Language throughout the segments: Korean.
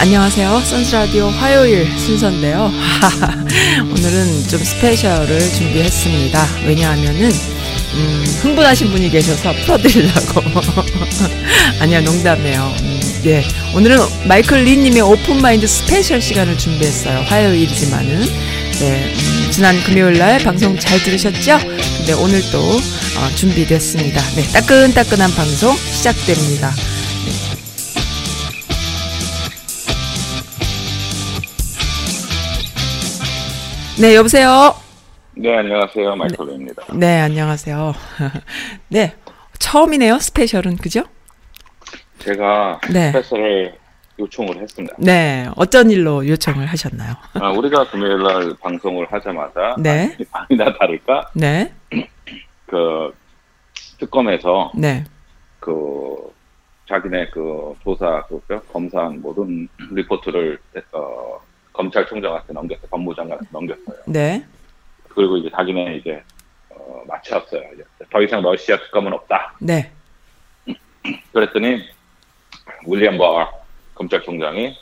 안녕하세요. 선스라디오 화요일 순서인데요. 오늘은 좀 special을 준비했습니다. 왜냐하면은, 음, 흥분하신 분이 계셔서 풀어드리려고. 아니야, 농담이에요. 음, 네. 오늘은 마이클 리님의 오픈마인드 special 시간을 준비했어요. 화요일이지만은. 네. 음, 지난 금요일 날 방송 잘 들으셨죠? 근데 오늘 또, 어, 준비됐습니다. 네. 따끈따끈한 방송 시작됩니다. 네, 여보세요? 네, 안녕하세요. 마이클입니다. 네, 안녕하세요. 네, 처음이네요, 스페셜은, 그죠? 제가 네. 스페셜을 요청을 했습니다. 네, 어쩐 일로 요청을 하셨나요? 아, 우리가 금요일 날 방송을 하자마자 네. 아니, 아니나 다를까 네, 그 특검에서 네, 그 자기네 그 조사 그 검사한 모든 리포트를 어, 검찰총장한테 넘겼어요. 법무장관한테 넘겼어요. 네, 그리고 이제 자기네 이제 어, 마쳤어요. 이제 더 이상 러시아 특검은 없다. 네, 그랬더니 윌리엄 버 검찰총장이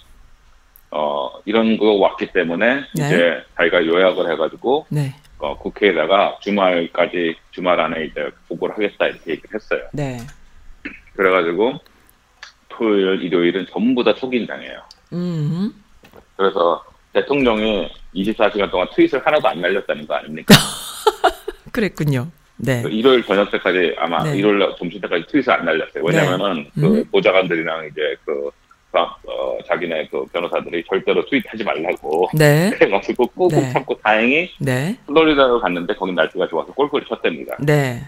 어 이런 거 왔기 때문에 네. 이제 자기가 요약을 해가지고 네, 어, 국회에다가 주말까지 주말 안에 이제 보고를 하겠다 이렇게 얘기를 했어요. 네. 그래가지고 토요일, 일요일은 전부 다 초긴장이에요. 음, 그래서 대통령이 24시간 동안 트윗을 하나도 안 날렸다는 거 아닙니까? 그랬군요. 네, 그 일요일 저녁 때까지 아마 네. 일요일 날 점심 때까지 트윗을 안 날렸어요. 왜냐면은 네. 그 음. 보좌관들이랑 이제 그 어, 자기네 그 변호사들이 절대로 트윗하지 말라고 네, 그래가지고 꾹꾹 네. 참고 다행히 네, 플로리다로 갔는데 거기 날씨가 좋아서 골프를 쳤답니다. 네,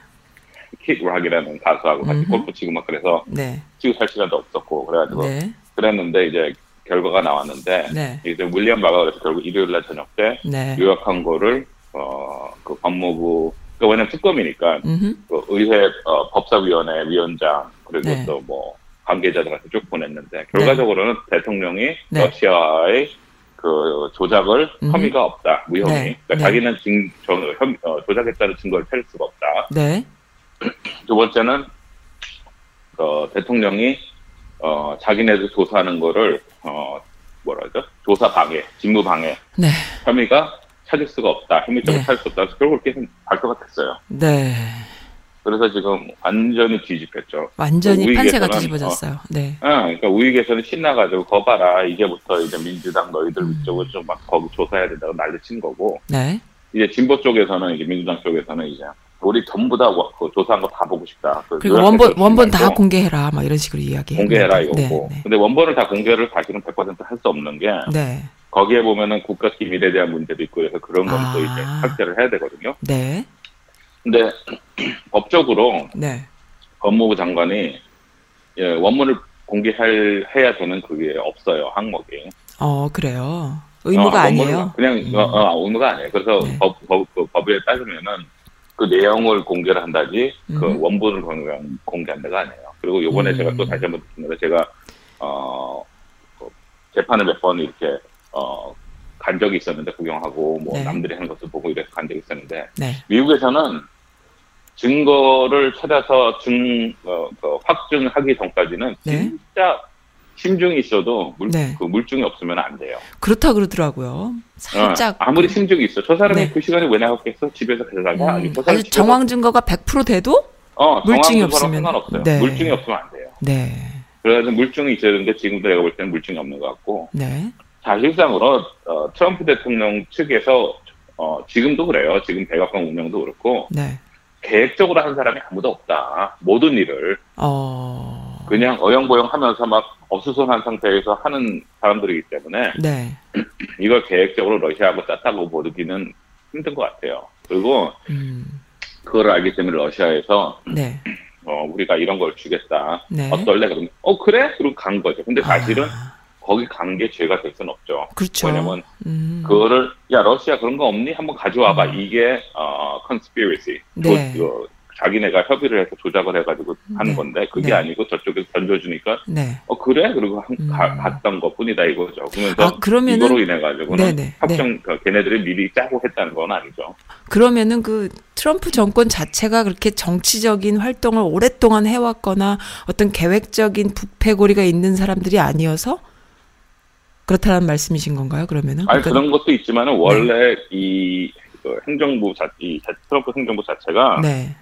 킷 락이라는 가수하고 같이. 골프 치고 막 그래서 네, 치고 살 시간도 없었고 그래가지고 네, 그랬는데 이제 결과가 나왔는데 네, 이제 윌리엄 바가 그래서 결국 일요일 날 저녁 때 네, 요약한 거를 어그 법무부 그 왜냐면 특검이니까 음, 그 의회 어, 법사위원회 위원장 그리고 네. 또뭐 관계자들한테 쭉 보냈는데 결과적으로는 대통령이 네. 러시아의 그 조작을 음흠. 혐의가 없다 무혐의 네. 그러니까 네. 자기는 증, 저, 혐, 어, 조작했다는 증거를 찾을 수가 없다 네, 두 번째는 어, 대통령이 어, 자기네들 조사하는 거를 어, 뭐라죠? 조사 방해 직무 방해. 네, 혐의가 찾을 수가 없다. 혐의점을 네. 찾을 수 없다. 그래서 결국 그렇게 발표가 됐어요. 네. 그래서 지금 완전히 뒤집혔죠. 완전히 판세가 뒤집어졌어요. 네, 아, 그러니까 우익에서는 신나가지고 거 봐라. 이제부터 이제 민주당 너희들 음. 위쪽으로 좀막 거기 조사해야 된다고 난리친 거고. 네, 이제 진보 쪽에서는 이제 민주당 쪽에서는 이제 우리 전부 다그 조사한 거 다 보고 싶다. 그 그리고 원본, 원본 다 공개해라, 막 이런 식으로 이야기. 공개해라 이거고. 네, 네, 근데 원본을 다 공개를 사실은 100%할 수 없는 게 네, 거기에 보면은 국가 기밀에 대한 문제도 있고 그래서 그런 건또 아. 이제 삭제를 해야 되거든요. 네, 근데 법적으로 네, 법무부 장관이 예, 원문을 공개할 해야 되는 그게 없어요 항목이. 어, 그래요. 의무가 어, 아니에요. 그냥 음. 어, 어, 의무가 아니에요. 그래서 네. 법, 법, 그 법에 따르면은 그 내용을 공개를 한다지 그 음. 원본을 공개, 공개한 데가 아니에요. 그리고 요번에 음. 제가 또 다시 한번 듣습니다. 제가 어그 재판을 몇 번 이렇게 어 간 적이 있었는데 구경하고 뭐 네. 남들이 하는 것을 보고 이래서 간 적이 있었는데 네, 미국에서는 증거를 찾아서 증 어, 그 확증하기 전까지는 네. 진짜 심증이 있어도 물, 네. 그 물증이 없으면 안 돼요. 그렇다 그러더라고요. 살짝. 어, 아무리 심증이 있어. 저 사람이 네. 그 시간에 왜 나갔겠어? 집에서 가져가냐? 음, 사람 아주 정황 증거가 100% 돼도? 어, 물증이 없으면- 상관없어요. 네. 물증이 없으면 안 돼요. 네, 그래서 물증이 있어야 되는데 지금도 내가 볼 때는 물증이 없는 것 같고 네, 사실상으로 어, 트럼프 대통령 측에서 어, 지금도 그래요. 지금 백악관 운영도 그렇고 네. 계획적으로 한 사람이 아무도 없다. 모든 일을 어, 그냥 어영보영 하면서 막 어수선한 상태에서 하는 사람들이기 때문에 네. 이걸 계획적으로 러시아하고 짰다고 보기는 힘든 것 같아요. 그리고 음. 그걸 알기 때문에 러시아에서 네. 어, 우리가 이런 걸 주겠다. 네. 어떨래? 그러면 어 그래? 그리고 간 거죠. 근데 사실은 아, 거기 간 게 죄가 될 수는 없죠. 그렇죠. 왜냐면 음. 그거를 야 러시아 그런 거 없니? 한번 가져와봐. 음. 이게 어 conspiracy. 네. 조- 어, 자기네가 협의를 해서 조작을 해가지고 하는 네. 건데 그게 네. 아니고 저쪽에서 던져주니까 네. 어 그래? 그리고 한, 음. 가, 갔던 것 뿐이다 이거죠. 그러면서 아, 그러면은 이거로 인해 가지고는 네네, 확정 그 걔네들이 미리 짜고 했다는 건 아니죠. 그러면은 그 트럼프 정권 자체가 그렇게 정치적인 활동을 오랫동안 해왔거나 어떤 계획적인 부패고리가 있는 사람들이 아니어서 그렇다는 말씀이신 건가요? 그러면은 아니 그러니까- 그런 것도 있지만은 원래 이그 행정부 자, 이 자- 트럼프 행정부 자체가 네,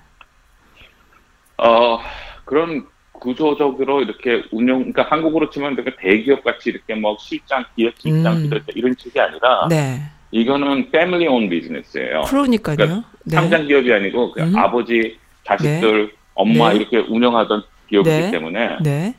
어 그런 구조적으로 이렇게 운영, 그러니까 한국으로 치면 되게 대기업 같이 이렇게 뭐 실장, 기획실장, 음. 비서실장 이런 식이 아니라 네, 이거는 패밀리 온 비즈니스예요. 그러니까요. 그러니까 네, 상장 기업이 아니고 그 음. 아버지, 자식들, 엄마 네. 이렇게 운영하던 기업이기 네. 때문에 네,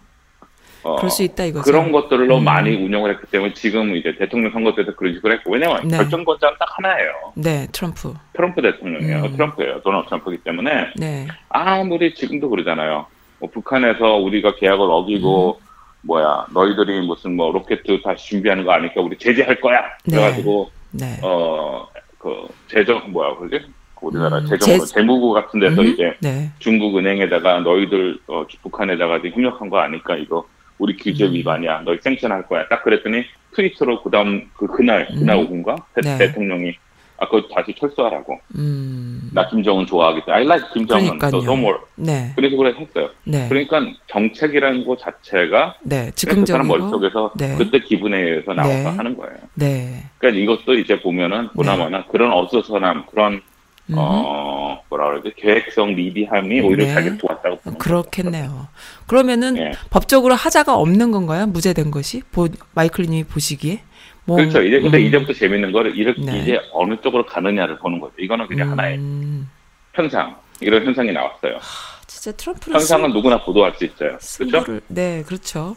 어, 그럴 수 있다 이거죠. 그런 것들로 음. 많이 운영을 했기 때문에 지금 이제 대통령 선거 때도 그런 식으로 했고 왜냐면 네. 결정권자는 딱 하나예요. 네, 트럼프. 트럼프 대통령이에요. 음. 트럼프예요. 도널드 트럼프이기 때문에 네, 아무리 지금도 그러잖아요. 뭐 북한에서 우리가 계약을 어기고 음. 뭐야 너희들이 무슨 뭐 로켓 다시 준비하는 거 아니까 우리 제재할 거야. 네. 그래가지고 네, 어그 재정 뭐야 그러지? 그 우리나라 음, 재정 제- 재무부 같은 데서 음, 이제 네, 중국 은행에다가 너희들 어, 북한에다가 지금 협력한 거 아니까 이거 우리 규제 음. 위반이야. 너희 생천할 거야. 딱 그랬더니 트위터로 그다음 그 그날 그날 음. 대, 네. 대통령이 아 그거 다시 철수하라고. 음, 나 김정은 좋아하기 때문에 I like 김정은. 그러니까요. no more. 네, 그런 식으로 했어요. 네, 그러니까 정책이라는 것 자체가 네, 그 사람 머릿속에서 네. 그때 기분에 의해서 나와서 네. 하는 거예요. 네, 그러니까 이것도 이제 보면은 보나마나 그런 어수선함 그런 음. 어 뭐라 그러지 계획성 미비함이 오히려 네. 자기 도왔다고 보는 거죠. 그렇겠네요. 그러면은 예. 법적으로 하자가 없는 건가요? 무죄된 것이? 보, 마이클님이 보시기에? 뭐, 그렇죠. 이제 근데 음, 이제부터 재밌는 거를 이렇게 네. 이제 어느 쪽으로 가느냐를 보는 거죠. 이거는 그냥 하나의 음, 현상. 이런 현상이 나왔어요. 진짜 트럼프는 현상은 누구나 보도할 수 있어요. 그렇죠? 승부를 네, 그렇죠.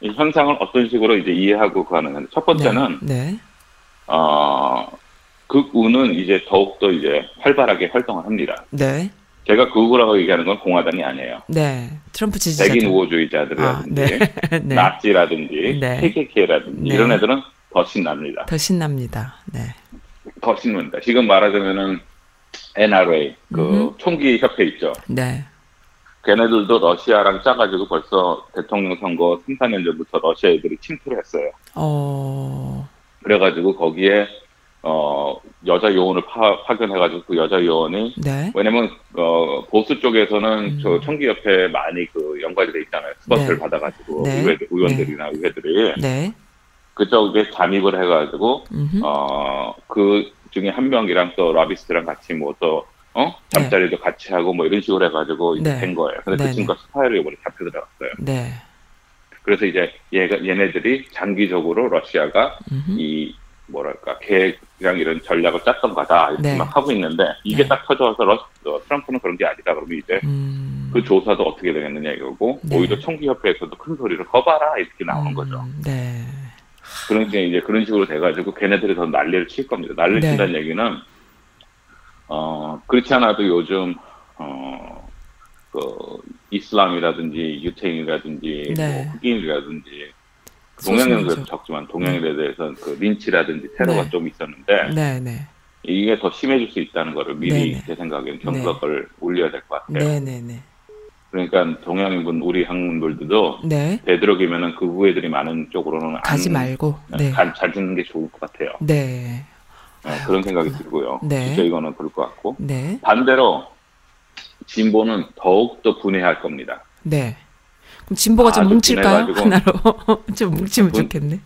이 현상을 어떤 식으로 이제 이해하고 가는 첫 번째는 네, 어 극우는 이제 더욱더 이제 활발하게 활동을 합니다. 네, 제가 극우라고 얘기하는 건 공화당이 아니에요. 네, 트럼프 지지자. 백인 아, 우호주의자들이라든지 네, 네, 나치라든지 네. KKK라든지 네. 이런 애들은 더 신납니다. 더 신납니다. 네, 더 신납니다. 지금 말하자면은 NRA 그 음. 총기 협회 있죠. 네, 걔네들도 러시아랑 짜가지고 벌써 대통령 선거 3, 4년 전부터 러시아 애들이 침투를 했어요. 어, 그래가지고 거기에 어 여자 요원을 파, 파견해가지고 그 여자 요원이 네, 왜냐면 어 보수 쪽에서는 음. 저 총기협회 많이 그 연관이 돼 있잖아요. 스폰서를 네. 받아가지고 네. 의회, 의원들이나 의회들이 네, 그쪽에 잠입을 해가지고. 어 그 중에 한 명이랑 또 lobbyist랑 같이 뭐또 어? 잠자리도 같이 하고 뭐 이런 식으로 해가지고 네. 된 거예요. 근데 네, 그 친구가 스파이로 이번에 잡혀 들어갔어요. 네, 그래서 이제 얘가 얘네들이 장기적으로 러시아가 음흠. 이 뭐랄까 계획이랑 이런 전략을 짰던 거다 이렇게 네. 막 하고 있는데 이게 네. 딱 터져서 러, 어, 트럼프는 그런 게 아니다 그러면 이제 음, 그 조사도 어떻게 되겠느냐 이거고 네. 오히려 총기협회에서도 큰 소리를 거봐라 이렇게 나오는 음, 거죠. 네, 그러니까 이제 그런 식으로 돼가지고 걔네들이 더 난리를 칠 겁니다. 난리를 네. 친다는 얘기는 어 그렇지 않아도 요즘 어그 이슬람이라든지 유태인이라든지 네. 뭐 흑인이라든지 동양인은 소수민족. 적지만 동양인에 대해서는 그 린치라든지 테러가 네. 좀 있었는데 네, 네, 이게 더 심해질 수 있다는 거를 미리 네네. 제 생각엔 경각을 올려야 될 것 같아요. 네, 네, 네, 그러니까 동양인분 우리 한국분들도 네, 되도록이면은 그 후회들이 많은 쪽으로는 안 가지 말고, 네, 가- 가지는 게 좋을 것 같아요. 네, 네, 그런 생각이 들고요. 네. 진짜 이거는 그럴 것 같고 네, 반대로 진보는 더욱 더 분해할 겁니다. 네. 진보가 좀 아주 뭉칠까요? 하나로 좀 뭉치면 분- 좋겠네.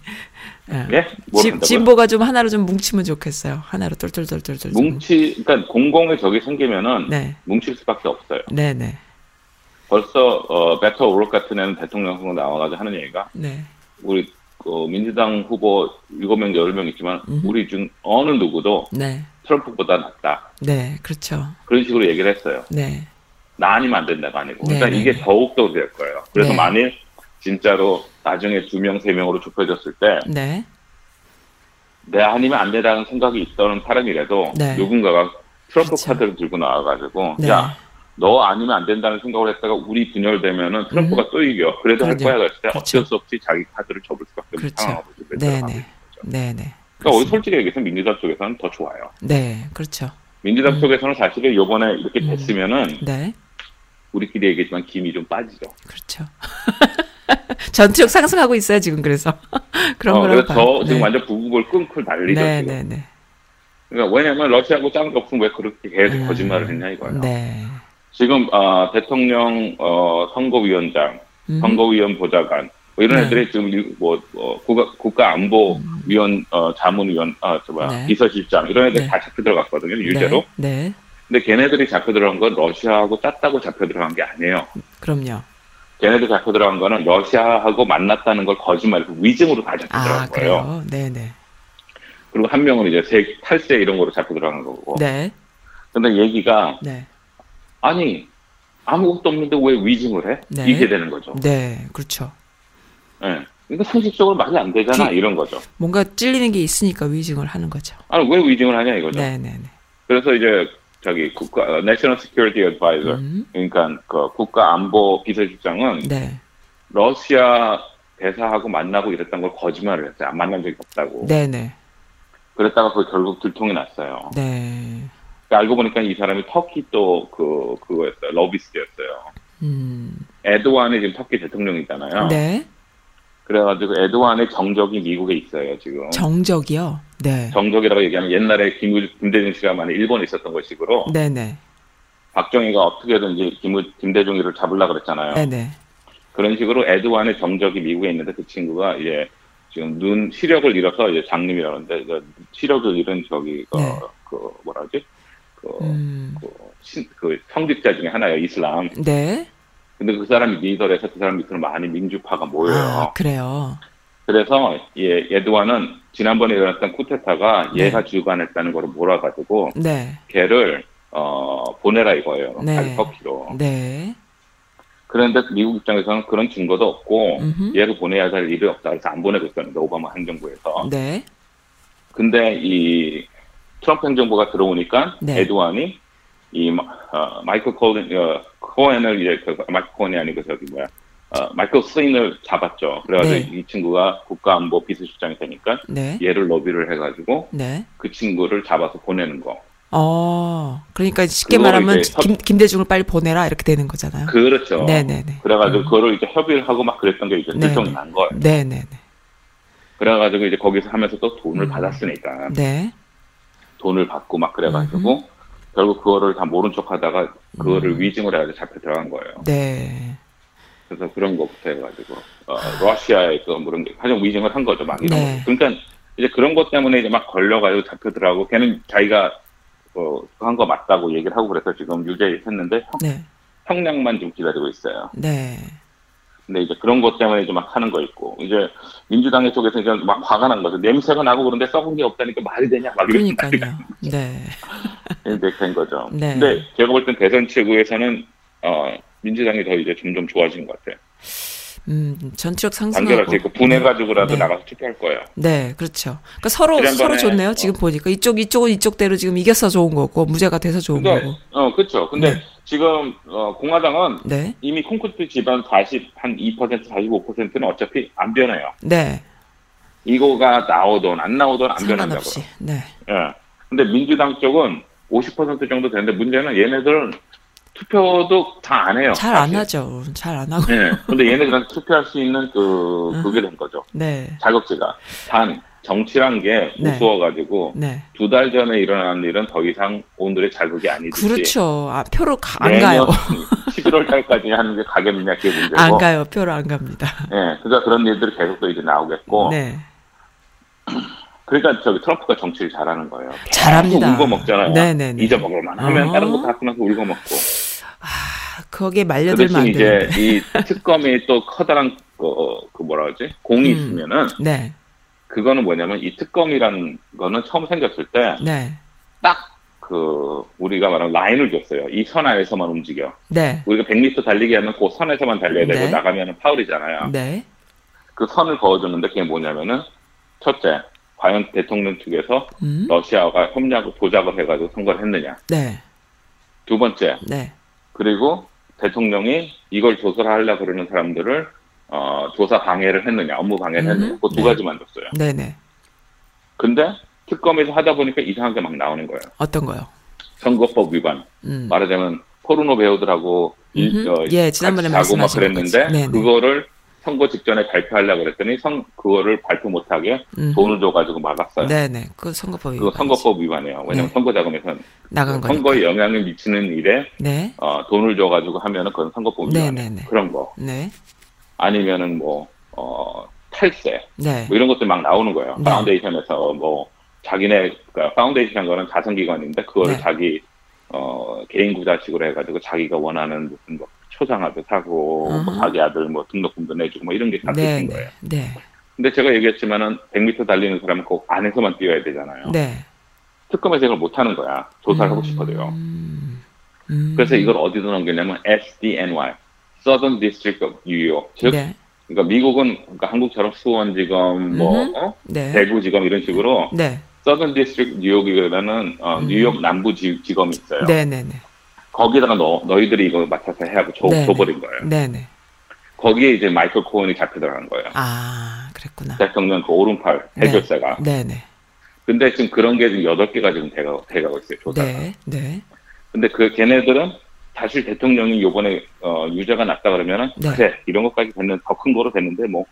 예. 예? 뭘 진-? 진보가 좀 하나로 좀 뭉치면 좋겠어요. 하나로 똘똘똘똘똘. 좀. 뭉치 그러니까 공공의 적이 생기면은 네, 뭉칠 수밖에 없어요. 네, 네, 벌써 어, 베터 오락 같은 애는 대통령 선거 나와가지고 하는 얘기가 네, 우리 그 민주당 후보 7명, 10명 있지만 음흠. 우리 중 어느 누구도 네, 트럼프보다 낫다. 네, 그렇죠. 그런 식으로 얘기를 했어요. 네, 나 아니면 안 된다가 아니고. 네, 그러니까 네, 이게 네. 더욱더 될 거예요. 그래서 네. 만일 진짜로 나중에 두 명, 세 명으로 좁혀졌을 때, 네. 내 아니면 안 된다는 생각이 있던 사람이라도, 네. 누군가가 트럼프 그렇죠. 카드를 들고 나와가지고, 네. 야, 너 아니면 안 된다는 생각을 했다가 우리 분열되면은 트럼프가 또 이겨. 그래도 할 그럼요. 거야. 그랬을 때 그렇죠. 어쩔 수 없이 자기 카드를 접을 수밖에 없는 그렇죠. 상황으로 지금 네, 들어가고 네. 있는 거죠. 네, 네. 그러니까 우리 솔직히 얘기해서 민주당 쪽에서는 더 좋아요. 네, 그렇죠. 민주당 음. 쪽에서는 사실은 요번에 이렇게 음. 됐으면은 네. 우리끼리 얘기했지만 김이 좀 빠지죠. 그렇죠. 전투력 상승하고 있어요, 지금 그래서. 그런 어, 거라고 그래서. 저 지금 네. 완전 부국을 끊고 난리죠. 네, 지금. 네, 네. 그러니까 왜냐면 러시아하고 짱도 없으면 왜 그렇게 계속 음. 거짓말을 했냐 이거예요. 네. 지금 어, 대통령 어, 선거위원장, 음. 선거위원 보좌관 뭐 이런 네. 애들이 지금 이- 뭐 어, 국가 국가안보위원 어, 자문위원 아, 저 뭐야 네. 비서실장 이런 애들 네. 다 잡혀 들어갔거든요 유죄로. 네. 네. 근데 걔네들이 잡혀 들어간 건 러시아하고 짰다고 잡혀 들어간 게 아니에요. 그럼요. 걔네들 잡혀 들어간 거는 러시아하고 만났다는 걸 거짓말로 위증으로 다 잡혀 아, 들어간 거예요. 그래요. 네, 네. 그리고 한 명은 이제 세, 탈세 이런 거로 잡혀 들어간 거고. 네. 근데 얘기가 네. 아니 아무것도 없는데 왜 위증을 해? 네. 이게 되는 거죠. 네. 그렇죠. 예. 이거 상식적으로 말이 안 되잖아 기- 이런 거죠. 뭔가 찔리는 게 있으니까 위증을 하는 거죠. 아니 왜 위증을 하냐 이거죠. 네, 네, 네. 그래서 이제 저기 국가 Security Advisor 음. 그러니까 그 국가 안보 비서실장은 네. 러시아 대사하고 만나고 이랬던 걸 거짓말을 했어요. 안 만난 적이 없다고. 네, 네. 그랬다가 그 결국 들통이 났어요. 네. 그러니까 알고 보니까 이 사람이 터키 또 그 그거였어요. 러비스트였어요. 음. 에드완이 지금 터키 대통령이잖아요. 네. 그래가지고 에드완의 정적이 미국에 있어요 지금. 정적이요. 네. 정적이라고 얘기하면 옛날에 김, 김대중 씨가 만약 일본에 있었던 것식으로 네, 네. 박정희가 어떻게든지 김, 김대중이를 잡으려고 그랬잖아요. 네, 네. 그런 식으로 에드완의 정적이 미국에 있는데 그 친구가 이제 지금 눈 시력을 잃어서 이제 장님이라는데 그 시력을 잃은 저기 그, 네. 그 뭐라 하지 그, 음. 그, 신, 그 성직자 중에 하나예요 이슬람. 네. 근데 그 사람이 리더라서 그 사람 밑으로 많이 민주파가 모여요. 아, 그래요. 그래서 예, 에드완은 지난번에 일어났던 쿠데타가 네. 얘가 주관했다는 걸 몰아가지고 네. 걔를 어, 보내라 이거예요. 네. 네. 터키로. 네. 그런데 미국 입장에서는 그런 증거도 없고 음흠. 얘를 보내야 할 일이 없다. 그래서 안 보내고 있었는데 오바마 행정부에서. 네. 근데 이 트럼프 행정부가 들어오니까 네. 에드완이 이 마- 어, 마이클 코엔 어, 코엔을 이제 그 마이클 코엔이 아니고 저기 뭐야 어, 마이클 슬인을 잡았죠. 그래가지고 네. 이 친구가 국가안보 비서실장이 되니까 네. 얘를 로비를 해가지고 네. 그 친구를 잡아서 보내는 거. 어, 그러니까 쉽게 말하면 섭- 김, 김대중을 빨리 보내라 이렇게 되는 거잖아요. 그렇죠. 네네네. 그래가지고 음. 그거를 이제 협의를 하고 막 그랬던 게 이제 네, 들통이 네. 난 거예요. 네네네. 그래가지고 이제 거기서 하면서 또 돈을 음. 받았으니까 네. 돈을 받고 막 그래가지고 결국 그거를 다 모른 척 하다가 그거를 음. 위증을 해가지고 잡혀 들어간 거예요. 네. 그래서 그런 것부터 해가지고 어, 러시아의 그 그런 게 가장 위증을 한 거죠, 막 이런 네. 거. 그러니까 이제 그런 것 때문에 이제 막 걸려가지고 잡혀 들어가고 걔는 자기가 어, 한 거 맞다고 얘기를 하고 그래서 지금 유죄했는데 형, 네. 형량만 좀 기다리고 있어요. 네. 근데 이제 그런 것 때문에 이제 막 하는 거 있고 이제 민주당의 쪽에서 이제 막 화가 난 거죠. 냄새가 나고 그런데 썩은 게 없다니까 말이 되냐 막 이런 그러니까요. 네. 이렇게 된 거죠. 네. 근데 제가 볼 땐 대선 최고에서는 어, 민주당이 더 이제 점점 좋아지는 것 같아요. 음, 전투력 단결할 상승하고. 수 있고 분해가지고라도 네. 나가서 투표할 거예요. 네, 그렇죠. 그러니까 서로 서로 좋네요. 지금 보니까 이쪽 이쪽은 이쪽대로 지금 이겨서 좋은 거고 무죄가 돼서 좋은 근데 거고. 어 그렇죠. 근데 네. 지금 어, 공화당은 네. 이미 콩쿠르트 지방 40 한 2% 45%는 어차피 안 변해요. 네. 이거가 나오든 안 나오든 안 변한다고. 네. 예. 근데 민주당 쪽은 50% 정도 되는데 문제는 얘네들은 투표도 다 안 해요. 잘 안. 하죠. 잘 안 하고. 예. 근데 얘네들은 투표할 수 있는 그 그게 된 거죠. 네. 자격지가. 단 정치란 게 네. 무서워가지고 네. 두달 전에 일어난 일은 더 이상 오늘의 자격이 아니듯이. 그렇죠. 아, 표로 가, 안 가요. 11월 달까지 하는 게 가겠느냐 그게 문제고. 안 가요. 표로 안 갑니다. 예. 그러니까 그런 일들이 계속 또 이제 나오겠고. 네. 그러니까 저기 트럼프가 정치를 잘하는 거예요. 잘합니다. 울고 먹잖아요. 네네네. 잊어먹을만 하면 어. 다른 거다 끝나서 울고 먹고. 아, 거기에 그 말려들면 대신 안 이제 되는데. 이 특검이 또 커다란 그, 그 뭐라 그러지 공이 음. 있으면은 네. 그거는 뭐냐면 이 특검이라는 거는 처음 생겼을 때딱그 네. 우리가 말하는 라인을 줬어요. 이 선 안에서만 움직여. 네. 우리가 100m 달리기 하면 그 선에서만 달려야 되고 네. 나가면 파울이잖아요. 네. 그 선을 그어주는데 그게 뭐냐면은 첫째, 과연 대통령 측에서 음. 러시아가 협력을 조작을 해가지고 선거를 했느냐. 네. 두 번째, 네. 그리고 대통령이 이걸 조사를 하려고 그러는 사람들을 어, 조사 방해를 했느냐, 업무 방해를 했느냐, 음, 그두 네. 가지 만 줬어요. 네네. 근데 특검에서 하다 보니까 이상하게 막 나오는 거예요. 어떤 거요? 선거법 위반. 음. 말하자면 포르노 배우들하고 일-. 어, 예, 지난번에 자고 막 그랬는데 거지. 네네. 그거를 선거 직전에 발표하려고 그랬더니 선 그거를 발표 못하게 음. 돈을 줘가지고 막았어요. 네네. 그 선거법이 그거 선거법 위반이에요. 왜냐면 네. 선거 자금에서 나간 거니까. 선거에 영향을 미치는 일에 네. 어, 돈을 줘가지고 하면은 그건 선거법 위반이에요. 네네네. 그런 거 네. 아니면은 뭐 어, 탈세 네. 뭐 이런 것들 막 나오는 거예요. 네. 파운데이션에서 뭐 자기네 그러니까 파운데이션 거는 자선기관인데 그거를 네. 자기 어 개인 구좌식으로 해가지고 자기가 원하는 무슨 뭐 초상화도 사고 뭐. 자기 아들 뭐 등록금도 내주고 뭐 이런 게다 네. 있는 네. 거예요. 네. 근데 제가 얘기했지만은 100m 달리는 사람은 꼭 안에서만 뛰어야 되잖아요. 네. 특검에서 이걸 못 하는 거야. 조사를 하고 싶어도요. 음. 음. 그래서 이걸 어디서 넘겼냐면 SDNY, Southern District of New York. 즉, 네. 그러니까 미국은 그러니까 한국처럼 수원지검, 뭐. 어? 네. 대구지검 이런 식으로 네. Southern District 뉴욕이라는 어, 음. 뉴욕 남부 지, 지검이 있어요. 네. 네. 네. 거기다가 너 너희들이 이거 맡아서 해 하고 줘, 네, 줘버린 거예요. 네. 네. 거기에 이제 마이클 코언이 잡혀 들어간 거예요. 아, 그랬구나. 대통령 그 오른팔 해결사가. 네. 네. 근데 지금 그런 게 지금 여덟 개가 지금 돼가, 돼가고 있어요. 조사가. 네. 네. 근데 그 걔네들은 사실 대통령이 요번에 어, 유죄가 났다 그러면은 네. 그래 이런 것까지 됐는 더 큰 거로 됐는데 뭐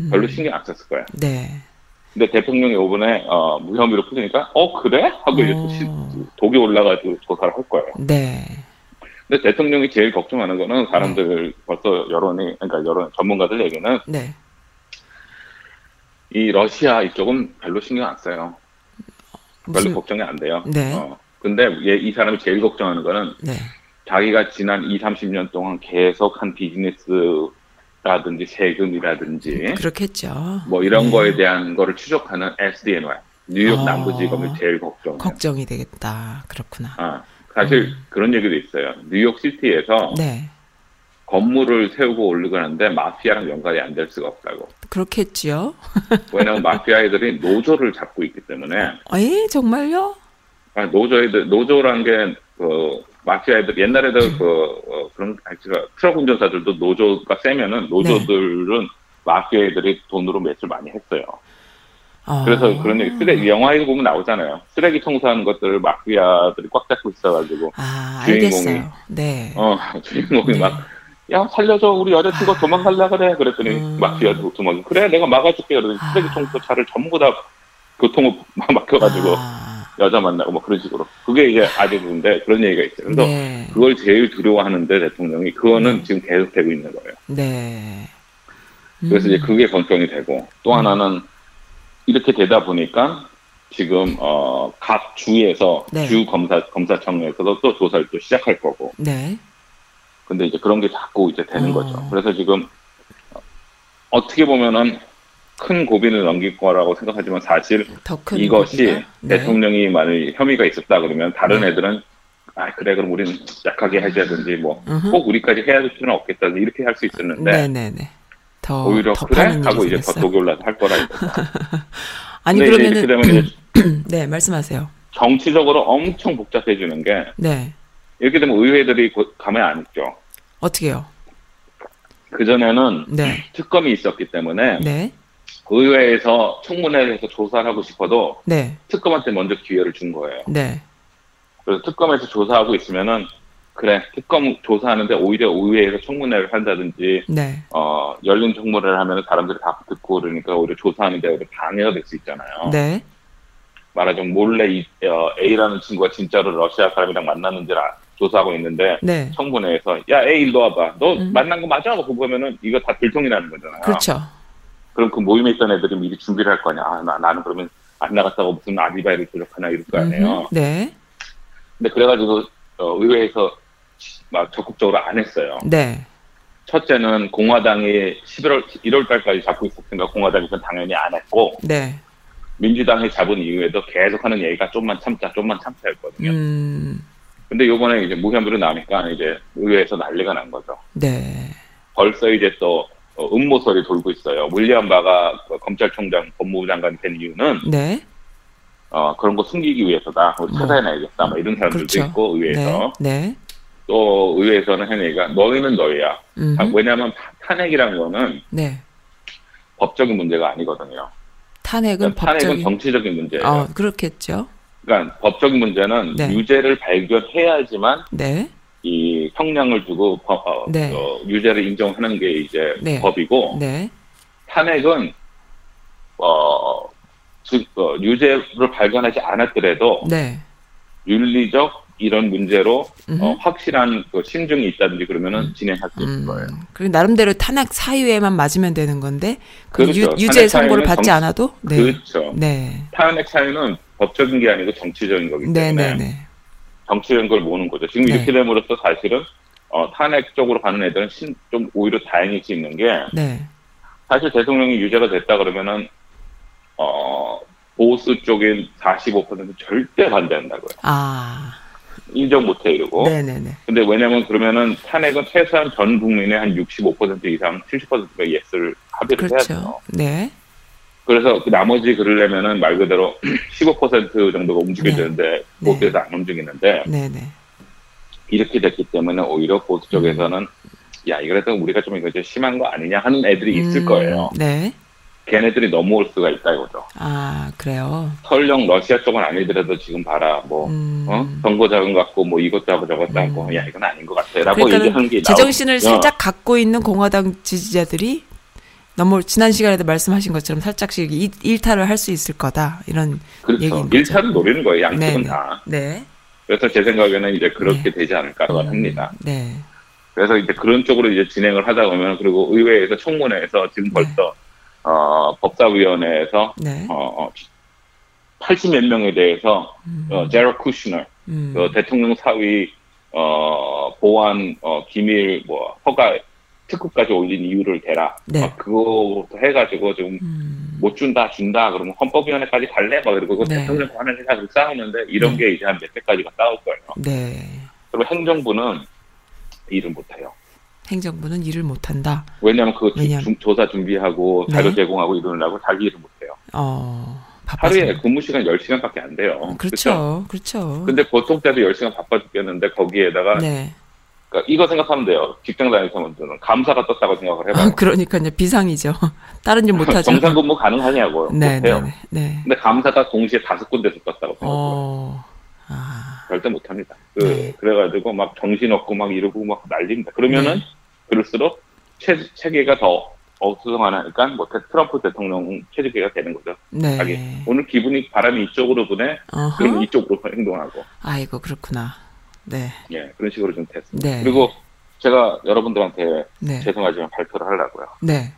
음. 별로 신경 안 썼을 거예요. 네. 근데 대통령이 요번에 어, 무혐의로 풀으니까 어 그래 하고 이제 또 시- 어. 독이 올라가지고 조사를 할 거예요. 네. 근데 대통령이 제일 걱정하는 거는 사람들 벌써 여론이 그러니까 여론 전문가들 얘기는 네. 이 러시아 이쪽은 별로 신경 안 써요. 별로 무슨 걱정이 안 돼요. 네. 어. 근데 얘, 이 사람이 제일 걱정하는 거는 네. 자기가 지난 2, 30년 동안 계속 한 비즈니스 라든지 세금이라든지 그렇겠죠. 뭐 이런 네. 거에 대한 거를 추적하는 SDNY 뉴욕 아. 남부지검이 제일 걱정해요. 걱정이 되겠다. 그렇구나. 아, 사실 음. 그런 얘기도 있어요. 뉴욕 시티에서 네. 건물을 세우고 올리고 하는데 마피아랑 연관이 안 될 수가 없다고. 그렇겠지요. 왜냐하면 마피아 애들이 노조를 잡고 있기 때문에 에 정말요? 아, 노조 애들 노조란 게 그 마피아 애들 옛날에도 그 어, 그런 아니, 제가 트럭 운전사들도 노조가 세면은 노조들은 마피아 애들이 돈으로 매출 많이 했어요. 어. 그래서 그런 얘기 쓰레기 영화에도 보면 나오잖아요. 쓰레기 청소하는 것들을 마피아들이 꽉 잡고 있어가지고 아, 주인공이. 알겠어요. 네. 어 주인공이 네. 막 야 살려줘 우리 여자친구 도망갈라 그래 그랬더니 음. 마피아도 도망 그래 내가 막아줄게 그러더니 아. 쓰레기 청소 차를 전부 다 교통을 막혀가지고 아, 여자 만나고 뭐 그런 식으로 그게 이제 아재인데 그런 얘기가 있어요. 그래서 네. 그걸 제일 두려워하는데 대통령이 그거는 네. 지금 계속 되고 있는 거예요. 네. 그래서 음. 이제 그게 걱정이 되고 또 하나는 이렇게 되다 보니까 지금 어, 각 주에서 네. 주 검사 검사청에서도 또 조사를 또 시작할 거고 네. 근데 이제 그런 게 자꾸 이제 되는 어. 거죠. 그래서 지금 어떻게 보면은 큰 고비를 넘길 거라고 생각하지만 사실 이것이 고비가? 네. 대통령이 만약 혐의가 있었다 그러면 다른 네. 애들은 아 그래 그럼 우리는 약하게 해줘야든지 뭐. 꼭 우리까지 해야 될 필요는 없겠다 이렇게 할 수 있었는데 네, 네, 네. 더 오히려 더 그래 하고 이제 더 생겼어요. 독이 올라서 할 거라. 아니 근데 이제 되면 이제 네, 말씀하세요. 정치적으로 엄청 복잡해지는 게 네. 이렇게 되면 의회들이 곧 가만히 안 있죠. 어떻게요? 그 전에는 네. 특검이 있었기 때문에 네. 의회에서 청문회에서 조사를 하고 싶어도 네. 특검한테 먼저 기회를 준 거예요. 네. 그래서 특검에서 조사하고 있으면은 그래 특검 조사하는데 오히려 의회에서 청문회를 한다든지 네. 어 열린 청문회를 하면 사람들이 다 듣고 그러니까 오히려 조사하는데 오히려 방해가 될 수 있잖아요. 네. 말하자면 몰래 이, 어, A라는 친구가 진짜로 러시아 사람이랑 만났는지를 아- 조사하고 있는데 네. 청문회에서 야 A 일로 와봐 너 음. 만난 거 맞아? 하고 보면은 이거 다 들통이라는 거잖아요. 그렇죠. 그럼 그 모임에 있던 애들이 미리 준비를 할 거 아니야. 아, 나, 나는 그러면 안 나갔다고 무슨 아리바이를 조작하나 이럴 거 아니에요. 음흠. 네. 근데 그래가지고 어, 의회에서 막 적극적으로 안 했어요. 네. 첫째는 공화당이 11월 1월 달까지 잡고 있었으니까 공화당이 그 당연히 안 했고 네. 민주당이 잡은 이후에도 계속하는 얘기가 좀만 참자, 좀만 참자였거든요. 음. 근데 요번에 이제 무혐의로 나오니까 이제 의회에서 난리가 난 거죠. 네. 벌써 이제 또 어, 음모설이 돌고 있어요. 윌리엄 바가 그 검찰총장 법무부 장관이 된 이유는 네. 어, 그런 거 숨기기 위해서다. 뭐 뭐. 찾아내야겠다. 뭐 이런 사람들도 그렇죠. 있고 의회에서 네. 네. 또 의회에서는 얘기가 너희는 너희야. 음. 아, 왜냐하면 타- 탄핵이란 거는 네. 법적인 문제가 아니거든요. 탄핵은 그러니까 탄핵은 법적인 정치적인 문제예요. 어, 그렇겠죠. 그러니까 법적인 문제는 네. 유죄를 발견해야지만 네. 이 형량을 주고 법- 어, 네. 어, 유죄를 인정하는 게 이제 네. 법이고 네. 탄핵은 어, 즉 어, 유죄를 발견하지 않았더라도 네. 윤리적 이런 문제로. 어, 확실한 그 심증이 있다든지 그러면은 진행할 수 있는 음. 거예요. 그리고 나름대로 탄핵 사유에만 맞으면 되는 건데 그 그렇죠. 유, 유죄 선고를 받지 정- 않아도 네. 그렇죠. 네. 탄핵 사유는 법적인 게 아니고 정치적인 거기 네, 때문에 네, 네. 정치적인 걸 모으는 거죠. 지금 네. 이렇게 됨으로써 사실은 어, 탄핵 쪽으로 가는 애들은 신- 좀 오히려 다행일 수 있는 게 네. 사실 대통령이 유죄가 됐다 그러면은 어, 보수 쪽인 45% 절대 반대한다고요. 아. 인정 못해 이러고. 네, 네, 네. 근데 왜냐면 그러면은 탄핵은 최소한 전 국민의 한 65% 이상 70%가 예스를 합의를 해야 돼요. 그렇죠. 네. 그래서 그 나머지 그러려면은 말 그대로 15% 정도가 움직여지는데 네. 보수에서 안 움직이는데 네, 네. 이렇게 됐기 때문에 오히려 보수 쪽에서는 야 이거라도 우리가 좀 이거 좀 심한 거 아니냐 하는 애들이 있을 음, 거예요. 네. 걔네들이 넘어올 수가 있다 이거죠. 아, 그래요. 설령 러시아 쪽은 아니더라도 지금 봐라 뭐 음. 어? 정보 자금 갖고 뭐 이것도 하고 저것도 음. 하고 야 이건 아닌 것 같아라고 얘기하는 게 제정신을 나오- 살짝 갖고 있는 공화당 지지자들이 너무 지난 시간에도 말씀하신 것처럼 살짝씩 일- 일탈을 할 수 있을 거다. 이런 그렇죠. 얘기인 거죠. 일차를 노리는 거예요. 양측은 네, 다. 네. 그래서 제 생각에는 이제 그렇게 네. 되지 않을까 음, 합니다. 네. 그래서 이제 그런 쪽으로 이제 진행을 하다 보면 그리고 의회에서 청문회에서 지금 네. 벌써 어, 법사위원회에서 네. 어, 80몇 명에 대해서 음, 어, 제로 쿠시너 음, 그 대통령 사위 어, 보안 어, 기밀 뭐 허가 특급까지 올린 이유를 대라. 네. 막 그거부터 해가지고 지금 음, 못 준다 준다 그러면 헌법위원회까지 갈래 막 그러고 그 네. 대통령 관련해서 계속 싸우는데 이런 네. 게 이제 한 몇 대까지가 싸울 거예요. 네. 그리고 행정부는 일을 못해요. 행정부는 일을 못한다. 왜냐하면 그 주- 왜냐면- 중- 조사 준비하고 자료 네. 제공하고 이러느라고 자기 일을 못해요. 어. 하루에 근무 시간 10시간밖에 안 돼요. 그렇죠. 그렇죠. 근데 보통 때도 10시간 바빠 죽겠는데 거기에다가 네. 그러니까 이거 생각하면 돼요. 직장 다니는 사람들은 감사가 떴다고 생각을 해봐요. 아, 그러니까요. 비상이죠. 다른 일 못하죠. 정상 근무 가능하냐고요. 네, 네, 못해요. 네. 네. 근데 감사가 동시에 다섯 군데서 떴다고 생각해요. 어, 아, 절대 못합니다. 그, 네. 그래가지고 막 정신없고 막 이러고 막 난립니다. 그러면은 네. 그럴수록 체, 체계가 더 어수선하니까 뭐 대- 트럼프 대통령 체제가 되는 거죠. 자기 네. 오늘 기분이 바람이 이쪽으로 부네. 그럼 어허. 이쪽으로 행동하고 아이고, 그렇구나. 네. 예 그런 식으로 좀 됐습니다. 네. 그리고 제가 여러분들한테 네. 죄송하지만 발표를 하려고요. 네.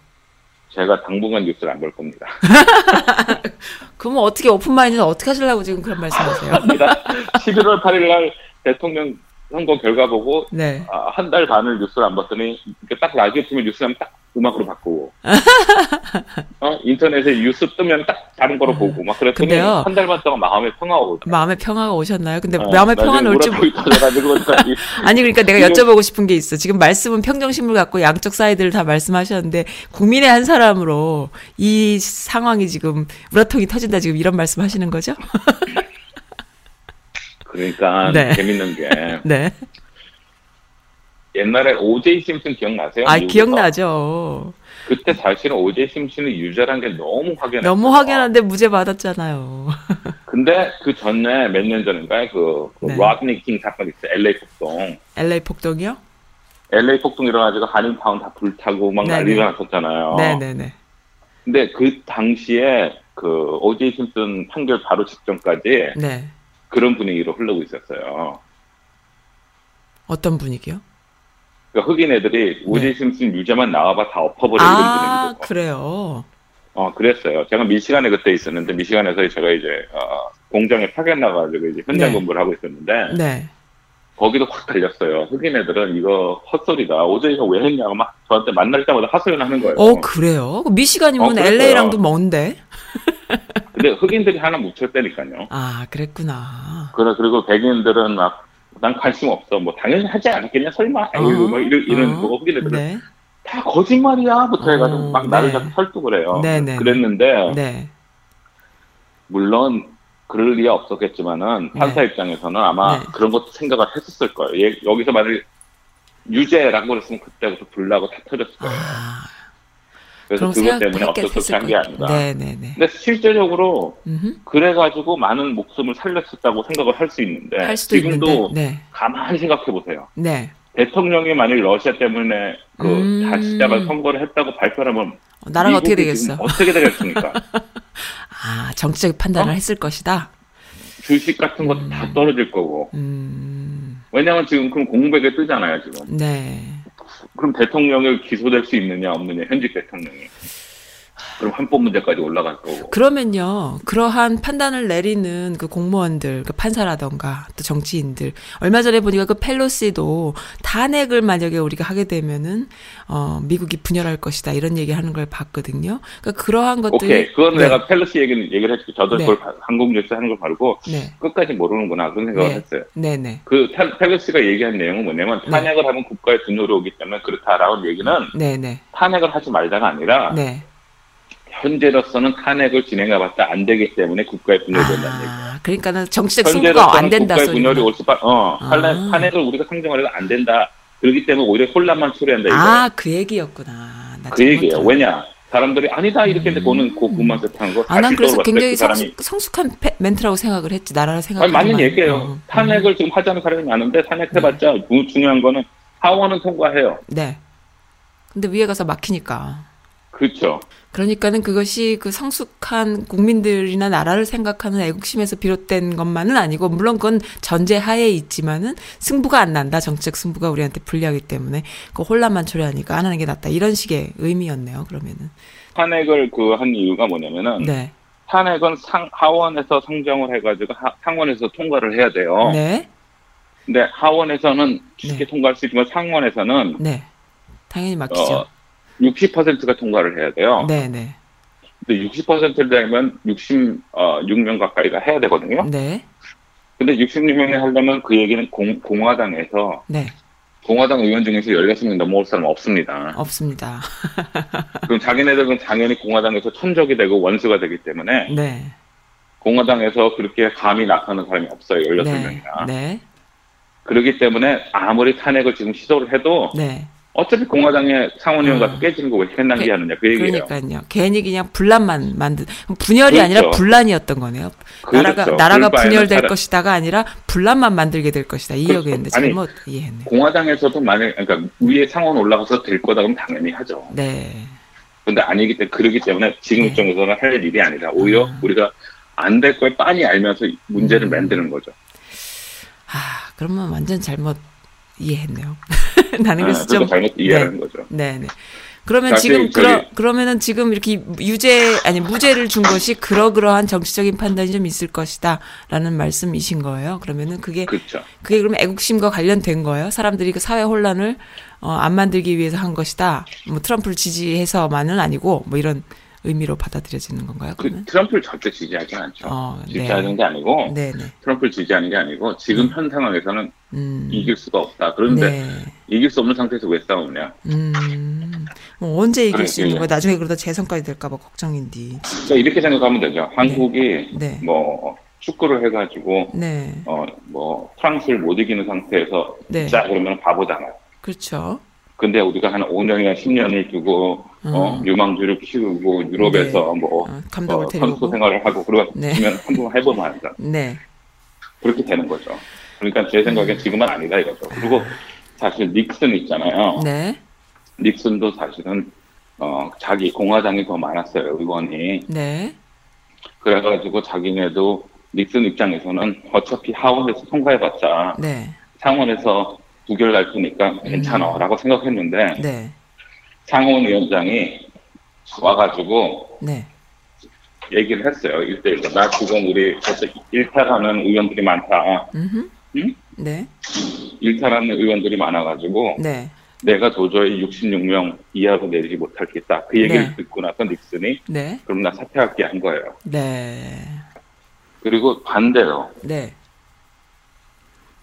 제가 당분간 뉴스를 안 볼 겁니다. 그러면 어떻게 오픈마인드는 어떻게 하시려고 지금 그런 말씀하세요? 11월 8일 날 대통령 선거 결과 보고 네. 아, 한달 반을 뉴스를 안 봤더니 딱 라디오 틀면 뉴스하면 딱 음악으로 바꾸고 어, 인터넷에 뉴스 뜨면 딱 다른 거로 보고 막 그랬더니. 한 달 반 동안 마음의 평화가 오고 마음의 평화가 오셨나요? 근데 어, 마음의 평화는 올지 터져가지고 아니 그러니까 내가 지금- 여쭤보고 싶은 게 있어. 지금 말씀은 평정심을 갖고 양쪽 사이드를 다 말씀하셨는데 국민의 한 사람으로 이 상황이 지금 우라통이 터진다 지금 이런 말씀하시는 거죠? 그러니까 네. 재밌는 게 네. 옛날에 오제이 심슨 기억나세요? 아 미국에서? 기억나죠. 그때 사실은 오제이 심슨이 유죄란 게 너무 확연했어요. 너무 확연한데 무죄 받았잖아요. 근데 그 전에 몇 년 전인가에 그, 그 네. 로드니 킹 사건 있어요. LA 폭동. LA 폭동이요? LA 폭동 일어나가지고 한인 타운 다 불타고 막 네네. 난리가 났었잖아요. 네네네. 근데 그 당시에 그 오제이 심슨 판결 바로 직전까지 네. 그런 분위기로 흐르고 있었어요. 어떤 분위기요? 그러니까 흑인 애들이 오제이 심슨 유죄만 나와봐 다 엎어버려 아 이런 분위기고. 그래요. 어 그랬어요. 제가 미시간에 그때 있었는데 미시간에서 제가 이제 어, 공장에 파견 나가지고 이제 현장 네. 근무를 하고 있었는데 네. 거기도 확 달렸어요. 흑인 애들은 이거 헛소리다. 오제이가 왜 했냐고 막 저한테 만날 때마다 헛소리 하는 거예요. 어 그래요? 미시간이면 어. LA랑도 먼데. 근데 흑인들이 하나 묻혔다니까요. 아 그랬구나. 그래 그리고 백인들은 막 난 관심 없어. 뭐 당연히 하지 않았겠냐 설마. 어, 뭐 이런 이런 어, 거 흑인애들은 네. 다 거짓말이야 부터 해가지고 어, 막 나를 네. 자꾸 설득을 해요. 네, 네, 그랬는데 네. 물론 그럴 리가 없었겠지만은 네. 판사 입장에서는 아마 네. 그런 것도 생각을 했었을 거예요. 얘- 여기서 만약 유죄라고 그랬으면 그때부터 불나고 다 터졌을 거예요. 아, 그래서 그것 때문에 생각했겠 어쩔 수 없이 한 게 아니다. 네, 네, 네. 근데 실제적으로 음흠. 그래가지고 많은 목숨을 살렸었다고 생각을 할 수 있는데 할 지금도. 네. 가만히 생각해 보세요. 네. 대통령이 만약 러시아 때문에 그 음. 다시 시작을 선거를 했다고 발표하면 어, 나라가 어떻게 되겠어? 어떻게 되겠습니까? 아, 정치적 판단을 어? 했을 것이다. 주식 같은 것도 다 떨어질 거고. 음, 왜냐하면 지금 그럼 공백에 뜨잖아요 지금. 네. 그럼 대통령이 기소될 수 있느냐 없느냐 현직 대통령이. 그럼 한법 문제까지 올라갈 거고. 그러면요, 그러한 판단을 내리는 그 공무원들, 그 판사라던가 또 정치인들, 얼마 전에 보니까 그 펠로시도 탄핵을 만약에 우리가 하게 되면은, 어, 미국이 분열할 것이다, 이런 얘기 하는 걸 봤거든요. 그러니까 그러한 것들이. 오케이. 그건 네, 내가 펠로시 얘기는 얘기를 했지. 저도 네. 그걸 바- 한국 뉴스 하는 걸 바르고 네. 끝까지 모르는구나 그런 생각을 네. 했어요. 네네. 그 펠- 펠로시가 얘기한 내용은 뭐냐면 네. 탄핵을 하면 국가에 분열이 오기 때문에 그렇다라는 얘기는 네네. 탄핵을 하지 말자가 아니라 네. 현재로서는 탄핵을 진행해봤자 안 되기 때문에 국가에 분열이 된다는 얘기예요. 아, 그러니까는 정치적 승부가 안 된다 국가의. 분열이 올 수밖에 어 아. 탄핵, 탄핵을 우리가 해도 안 된다. 그렇기 때문에 오히려 혼란만 초래한다 이거예요. 아, 그 얘기였구나. 나그 얘기예요. 들었네. 왜냐 사람들이 아니다 이렇게 했는데 그거는 그 군만 세트하는 거 아, 난 그래서 굉장히 그 성숙, 성숙한 패- 멘트라고 생각을 했지. 나라를 생각하는 맞는. 얘기예요. 어. 탄핵을 지금 하자는 사람이 많은데 탄핵해봤자 주- 중요한 거는 하원은 통과해요. 네. 근데 위에 가서 막히니까. 그렇죠. 그러니까는 그것이 그 성숙한 국민들이나 나라를 생각하는 애국심에서 비롯된 것만은 아니고 물론 그건 전제하에 있지만은 승부가 안 난다 정책 승부가 우리한테 불리하기 때문에 그 혼란만 초래하니까 안 하는 게 낫다 이런 식의 의미였네요 그러면은 탄핵을 그 한 이유가 뭐냐면은 네 탄핵은 상, 하원에서 상정을 해가지고 하- 상원에서 통과를 해야 돼요. 네, 근데 하원에서는 쉽게 네. 통과할 수 있지만 상원에서는 네. 당연히 막히죠. 어, 60%가 통과를 해야 돼요. 네, 네, 근데 60%를 되면 66명 가까이가 해야 되거든요. 네, 근데 66명이 하려면 그 얘기는 공, 공화당에서 네. 공화당 의원 중에서 16명 넘어올 사람 없습니다. 없습니다. 그럼 자기네들은 당연히 공화당에서 천적이 되고 원수가 되기 때문에 네, 공화당에서 그렇게 감히 나서는 사람이 없어요. 네, 16명이나. 네, 그렇기 때문에 아무리 탄핵을 지금 시도를 해도 네. 어차피 공화당의 상원의원 아. 가서 깨지는 거왜 이렇게 낭비하느냐 그 얘기예요. 그러니까요. 괜히 그냥 분란만 만든 분열이 그렇죠. 아니라 분란이었던 거네요. 나라가 그렇죠. 나라가 그럴 바에는 분열될 차라- 것이다가 아니라 분란만 만들게 될 것이다. 이 그렇죠. 아니, 잘못 이해했네요. 공화당에서도 만약 그러니까 위에 상원 올라가서 될 거다 그러면 당연히 하죠. 네. 근데 아니기 때문에 그러기 때문에 지금 네. 입장에서는 할 일이 아니라 오히려 아. 우리가 안 될 걸 빤히 알면서 문제를 음. 만드는 거죠. 아, 그러면 완전 잘못 이해했네요. 나는 아, 그래서 그래서 좀 잘못 이해하는 거죠. 네, 네. 그러면 사실 지금 저기- 그러, 그러면은 지금 이렇게 유죄 아니 무죄를 준 것이 그러그러한 정치적인 판단이 좀 있을 것이다라는 말씀이신 거예요. 그러면은 그게 그렇죠. 그게 그러면 애국심과 관련된 거예요. 사람들이 그 사회 혼란을 어, 안 만들기 위해서 한 것이다. 뭐 트럼프를 지지해서만은 아니고 뭐 이런 의미로 받아들여지는 건가요? 그? 트럼프를 절대 지지하지 않죠. 어, 네. 지지하는 게 아니고 네, 네. 트럼프를 지지하는 게 아니고 지금 현 상황에서는 음. 이길 수가 없다. 그런데 네. 이길 수 없는 상태에서 왜 싸우냐? 음. 뭐 언제 이길 그래, 수 있는. 거야? 나중에 그러다 재선까지 될까봐 걱정인데. 그러니까 이렇게 생각하면 되죠. 한국이 네. 뭐 축구를 해가지고 네. 어뭐 프랑스를 못 이기는 상태에서 네. 자 그러면 바보잖아요. 그렇죠. 근데 우리가 한 5년이나 10년을 두고 어, 음. 유망주를 키우고 유럽에서 뭐 어, 감독을 어. 선수 생활을 하고 그러면 네. 한번 해보면 안다. 네. 그렇게 되는 거죠. 그러니까 제 생각엔 지금은 아니다 이거죠. 그리고 사실 닉슨 있잖아요. 네. 닉슨도 사실은 어, 자기 공화당이 더 많았어요 의원이. 네. 그래가지고 자기네도 닉슨 입장에서는 어차피 하원에서 통과해봤자 네. 상원에서 부결 날 테니까 괜찮아라고 생각했는데 네. 상원위원장이 와가지고 네. 얘기를 했어요. 일대일로. 나 지금 우리 일탈하는 의원들이 많다. 음. 응? 네. 일탈하는 의원들이 많아가지고 네. 내가 도저히 66명 이하로 내리지 못하겠다. 그 얘기를 네. 듣고 나서 닉슨이 네. 그럼 나 사퇴할게 한 거예요. 네. 그리고 반대로 네.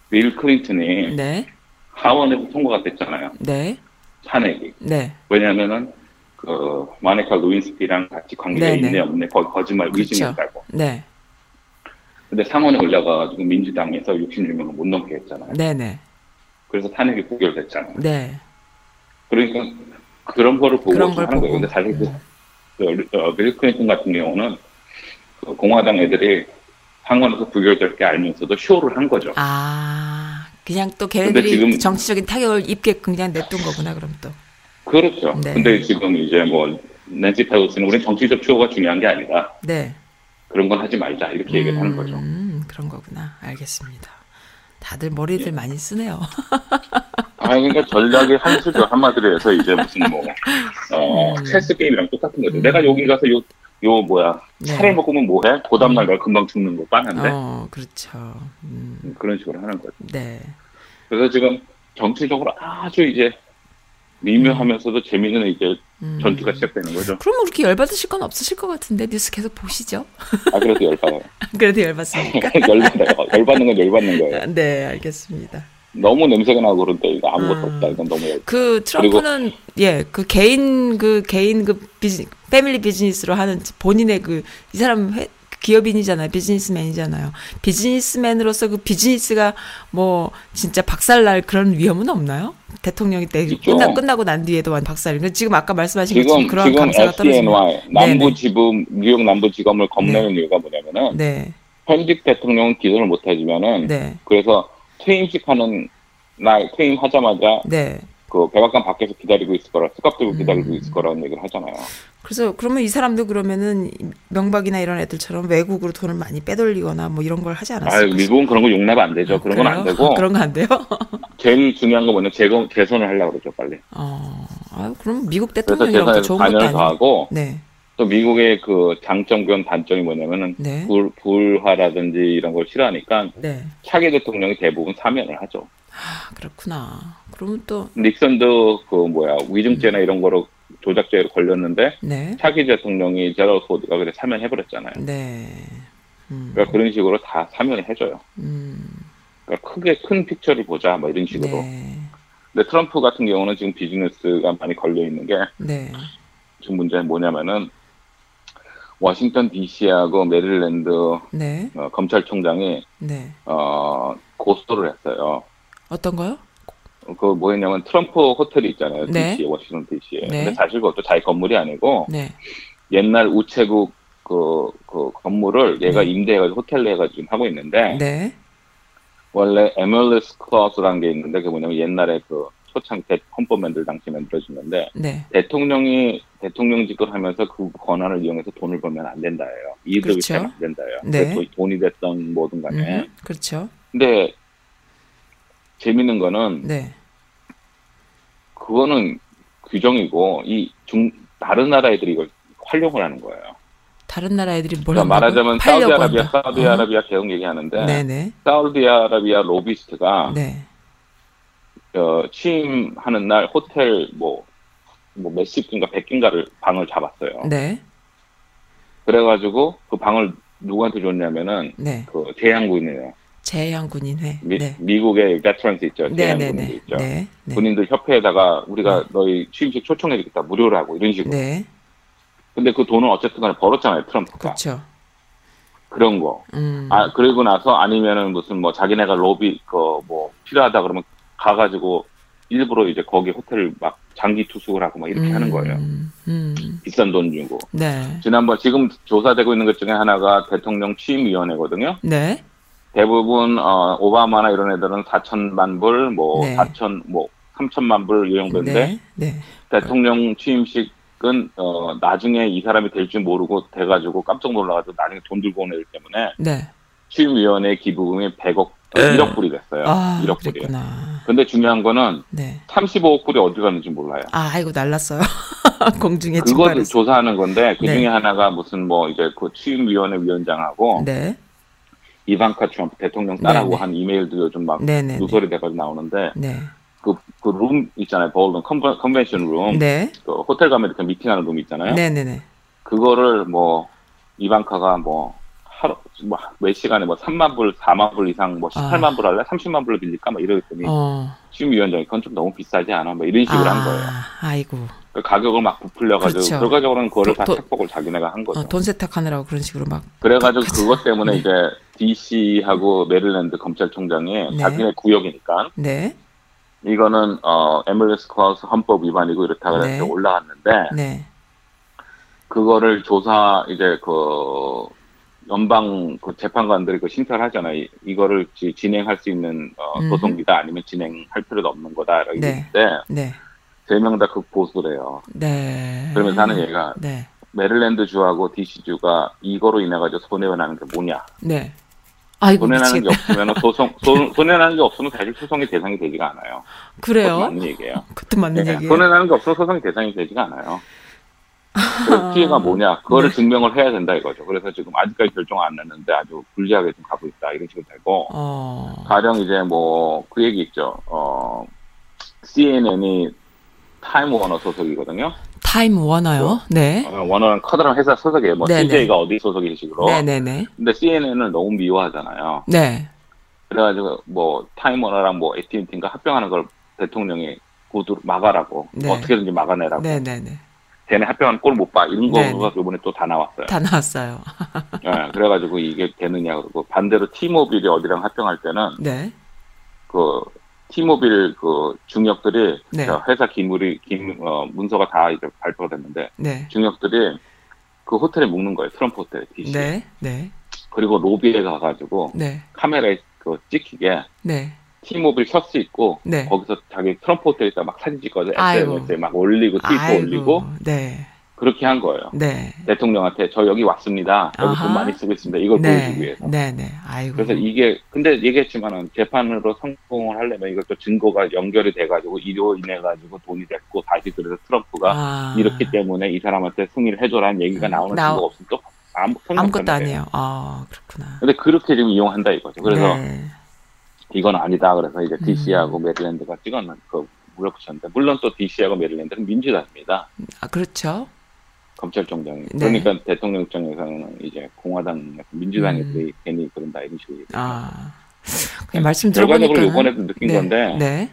빌 클린턴이 네. 하원에서 통과가 됐잖아요. 네. 탄핵이. 네. 왜냐하면은 그 마네카 루인스키랑 같이 관계가 네네. 있네 없네 거, 거짓말 그렇죠. 의심했다고. 네. 근데 상원에 올라가가지고 민주당에서 66명을 못 넘게 했잖아요. 네네. 그래서 탄핵이 부결됐잖아요. 네. 그러니까 그런 거를 보고 그런 하는 보고. 거예요. 근데 사실 그, 그 어, 빌 클린턴 같은 경우는 그 공화당 애들이 상원에서 부결될 게 알면서도 쇼를 한 거죠. 아, 그냥 또 걔네들이 지금- 정치적인 타격을 입게 그냥 냅둔 거구나, 그럼 또. 그렇죠. 네. 근데 지금 이제 뭐 낸시 펠로시는 우리 정치적 쇼가 중요한 게 아니다. 네. 그런 건 하지 말자 이렇게 얘기를 하는 거죠. 음, 그런 거구나. 알겠습니다. 다들 머리들 많이 쓰네요. 아, 그러니까 전략의 한 수죠. 한마디로 해서 이제 무슨 뭐, 어, 음. 체스 게임이랑 똑같은 거죠. 내가 여기 가서 요, 요 뭐야, 네. 차를 먹고 오면 뭐해? 그 다음날 내가 금방 죽는 거 뻔한데? 어, 그렇죠. 음, 그런 식으로 하는 거죠. 네. 그래서 지금 정치적으로 아주 이제 미묘하면서도 재미있는 이제 음. 전투가 시작되는 거죠. 그럼 그렇게 열받으실 건 없으실 것 같은데 뉴스 계속 보시죠. 아, 그래도 열받아요. 그래도 열받습니까? 열받아요. 열받는 건 열받는 거예요. 네, 알겠습니다. 너무 냄새가 나고 그런데 이거 아무것도 음. 없다. 이건 너무 열그 트럼프는 예, 그 개인 그 개인 그 비즈 패밀리 비즈니스로 하는 본인의 그 이 사람 회, 기업인이잖아요. 비즈니스맨이잖아요. 비즈니스맨으로서 그 비즈니스가 뭐 진짜 박살날 그런 위험은 없나요? 대통령이 때 있죠. 끝나 끝나고 난 뒤에도 완 박살. 그 지금 아까 말씀하신 지금, 것처럼 그런 지금 감사가. FDNY, 남부지검, 뉴욕 남부지검을 겁내는 이유가 뭐냐면은, 네, 현직 대통령은 기소를 못 해주면은, 네, 그래서 퇴임식 하는 날 퇴임하자마자 네. 그 백악관 밖에서 기다리고 있을 거라 수갑 들고 기다리고 음. 있을 거라는 얘기를 하잖아요. 그래서 그러면 이 사람도 그러면은 명박이나 이런 애들처럼 외국으로 돈을 많이 빼돌리거나 뭐 이런 걸 하지 아, 않았을까? 미국은 그런 거 용납 안 되죠. 그런 건 안? 되고 그런 거 안 돼요? 제일 중요한 건 뭐냐 재건 개선을 하려고 그러죠 빨리. 어, 아, 그럼 미국 재선에서 좋은 것도 아니고. 더하고 네, 또 미국의 그 장점 겸 단점이 뭐냐면은 네, 불, 불화라든지 이런 걸 싫어하니까 네. 차기 대통령이 대부분 사면을 하죠. 아, 그렇구나. 그러면 또, 닉슨도 그 뭐야 위증죄나 이런 거로 조작죄로 걸렸는데 네, 차기 대통령이 제러스 포드가 그래 사면해 버렸잖아요. 네. 음, 그러니까 그런 식으로 다 사면을 해줘요. 음, 그러니까 크게 큰 픽처를 보자 뭐 이런 식으로. 네, 근데 트럼프 같은 경우는 지금 비즈니스가 많이 걸려 있는 게 네, 지금 문제는 뭐냐면은 워싱턴 D.C.하고 메릴랜드 네, 어, 검찰총장이 네. 어, 고소를 했어요. 어떤 거요? 그 뭐였냐면 트럼프 호텔이 있잖아요. 네. D.C. 워싱턴 D.C.에. 네. 근데 사실 그것도 자기 건물이 아니고 네, 옛날 우체국 그, 그 건물을 얘가 네. 임대해가지고 호텔로 해가지고 지금 하고 있는데 네, 원래 emoluments clause라는 게 있는데 그게 뭐냐면 옛날에 그 초창 때 헌법 만들 당시에 만들어졌는데 네. 대통령이 대통령직을 하면서 그 권한을 이용해서 돈을 벌면 안 된다예요. 이익을 그렇죠. 위해서는 안 된다예요. 네. 돈이 됐던 뭐든 간에. 음, 그렇죠. 근데 재밌는 거는 네, 그거는 규정이고 이 중 다른 나라 애들이 이걸 활용을 하는 거예요. 다른 나라 애들이 뭘 그러니까? 말하자면 사우디아라비아. 사우디아라비아 계속 얘기하는데 어? 네네, 사우디아라비아 로비스트가 네, 어, 취임하는 날 호텔 뭐, 뭐 몇십 개인가 백 개인가를 방을 잡았어요. 네, 그래가지고 그 방을 누구한테 줬냐면은 네. 그 제향군이에요. 재향군인회. 미, 네, 미국의 베트런스 있죠. 네, 네, 네, 있죠. 네, 네, 군인들 협회에다가 우리가 너희 취임식 초청해주겠다 무료로 하고 이런 식으로. 네, 근데 그 돈은 어쨌든 간에 벌었잖아요 트럼프가. 그렇죠. 그런 거. 음, 아 그리고 나서 아니면은 무슨 뭐 자기네가 로비 그 뭐 필요하다 그러면 가가지고 일부러 이제 거기 호텔을 막 장기 투숙을 하고 막 이렇게 하는 거예요. 음, 음, 비싼 돈 주고. 네, 지난번 지금 조사되고 있는 것 중에 하나가 대통령 취임위원회거든요. 네, 대부분 어, 오바마나 이런 애들은 4천만 불, 뭐 네. 4천, 뭐 3천만 불 이 정도인데 네, 네, 대통령 취임식은 어, 나중에 이 사람이 될 줄 모르고 돼가지고 깜짝 놀라가지고 나중에 돈 들고 오는 애들 때문에 네. 취임위원회 기부금이 100억, 어, 1억 불이 됐어요. 아, 1억 불이. 그랬구나. 근데 중요한 거는 네. 35억 불이 어디 갔는지 몰라요. 아, 아이고 날랐어요. 공중에 그거를 증발했어. 조사하는 건데 그 네. 중에 하나가 무슨 뭐 이제 그 취임위원회 위원장하고 네, 이방카 트럼프 대통령 딸하고 네네. 한 이메일도 요즘 막 네, 네, 네. 누설이 돼가지고 나오는데 네, 그그룸 있잖아요 컨벤, 컨벤션 룸 네, 그 호텔 가면 이렇게 미팅하는 룸 있잖아요 네, 네, 네. 그거를 뭐 이방카가 뭐 하루 뭐몇 시간에 뭐 3만 불, 4만 불 이상 뭐 18만 불 할래? 30만 불로 빌릴까? 뭐 이러더니 어. 심의위원장이 그건 좀 너무 비싸지 않아? 뭐 이런 식으로 한 거예요. 아이고. 그 가격을 막 부풀려가지고 그렇죠. 결과적으로는 그거를 다 도- 도- 착복을 자기네가 한 거죠. 어, 돈 세탁하느라고 그런 식으로 막. 그래가지고 그- 그것 때문에 네. 이제 DC하고 메릴랜드 검찰총장이 네. 자기네 구역이니까 네. 이거는 어 MLS 클라우스 헌법 위반이고 이렇다 그래서 네. 올라왔는데 네. 그거를 조사 이제 그 연방 그 재판관들이 그 심사를 하잖아요. 이- 이거를 지- 진행할 수 있는 어, 음흠. 소송이다 아니면 진행할 필요도 없는 거다 이렇게 네. 했는데 네. 세 명 다 극보수래요. 네. 그러면서 하는 얘기가 네. 메릴랜드 주하고 DC 주가 이거로 인해 가지고 손해가 나는 게 뭐냐? 네. 아이고 손해나는 게 미치겠다. 없으면 소송 소, 손해나는 게 없으면 사실 소송의 대상이 되지가 않아요. 그래요? 맞는 얘기예요. 그것도 맞는 예, 얘기예요. 손해나는 게 없으면 소송의 대상이 되지가 않아요. 그래서 피해가 뭐냐? 그거를 네. 증명을 해야 된다 이거죠. 그래서 지금 아직까지 결정 안 났는데 아주 불리하게 좀 가고 있다 이런 식으로 되고 어. 가령 이제 뭐 그 얘기 있죠. 어 CNN이 타임 워너 소속이거든요. 타임 워너요? 네. 어, 워너는 커다란 회사 소속이에요. 뭐 네네. CJ가 어디 소속인 식으로. 네네네. 근데 CNN을 너무 미워하잖아요. 네. 그래가지고 뭐 타임 워너랑 뭐 AT&T인가 합병하는 걸 대통령이 구두 막아라고 네. 어떻게든지 막아내라고 네네네. 걔네 합병하는 꼴못 봐 이런. 거가 이번에 또 다 나왔어요. 다 나왔어요. 예, 그래가지고 이게 되느냐 그러고 반대로 티모빌이 어디랑 합병할 때는 네. 그 티모빌 그 중역들이 네. 저 회사 기물이 기 어, 문서가 다 이제 발표가 됐는데 네. 중역들이 그 호텔에 묵는 거예요 트럼프 호텔 DC 네. 네. 그리고 로비에 가가지고 네. 카메라에 그 찍히게 네. 티모빌 셔츠 입고 네. 거기서 자기 트럼프 호텔에다 막 사진 찍거든 아이고. SNS에 막 올리고 트위터. 올리고 네. 그렇게 한 거예요. 네. 대통령한테 저 여기 왔습니다. 여기 아하. 돈 많이 쓰고 있습니다. 이걸 보여주기 네. 위해서. 네. 네. 아이고. 그래서 이게 근데 얘기했지만은 재판으로 성공을 하려면 이것도 증거가 연결이 돼가지고 이로 인해 가지고 돈이 됐고 다시 그래서 트럼프가 아. 이렇기 때문에 이 사람한테 승리를 해줘라는 얘기가 음, 나오는 나오- 증거가 없으면 또 아무 아무것도 아니에요. 아, 그렇구나. 근데 그렇게 지금 이용한다 이거죠. 그래서 네. 이건 아니다. 그래서 이제 음. DC하고 메릴랜드가 찍었는 그 몰아붙였는데 물론 또 DC하고 메릴랜드는 민주당입니다. 아, 그렇죠. 검찰총장이. 네. 그러니까 대통령 입장에서는 이제 공화당, 민주당 음. 애들이 괜히 그런다 이런 식으로. 아. 그냥 말씀 결과적으로 들어보니까 이번에도 느낀 네. 건데, 네.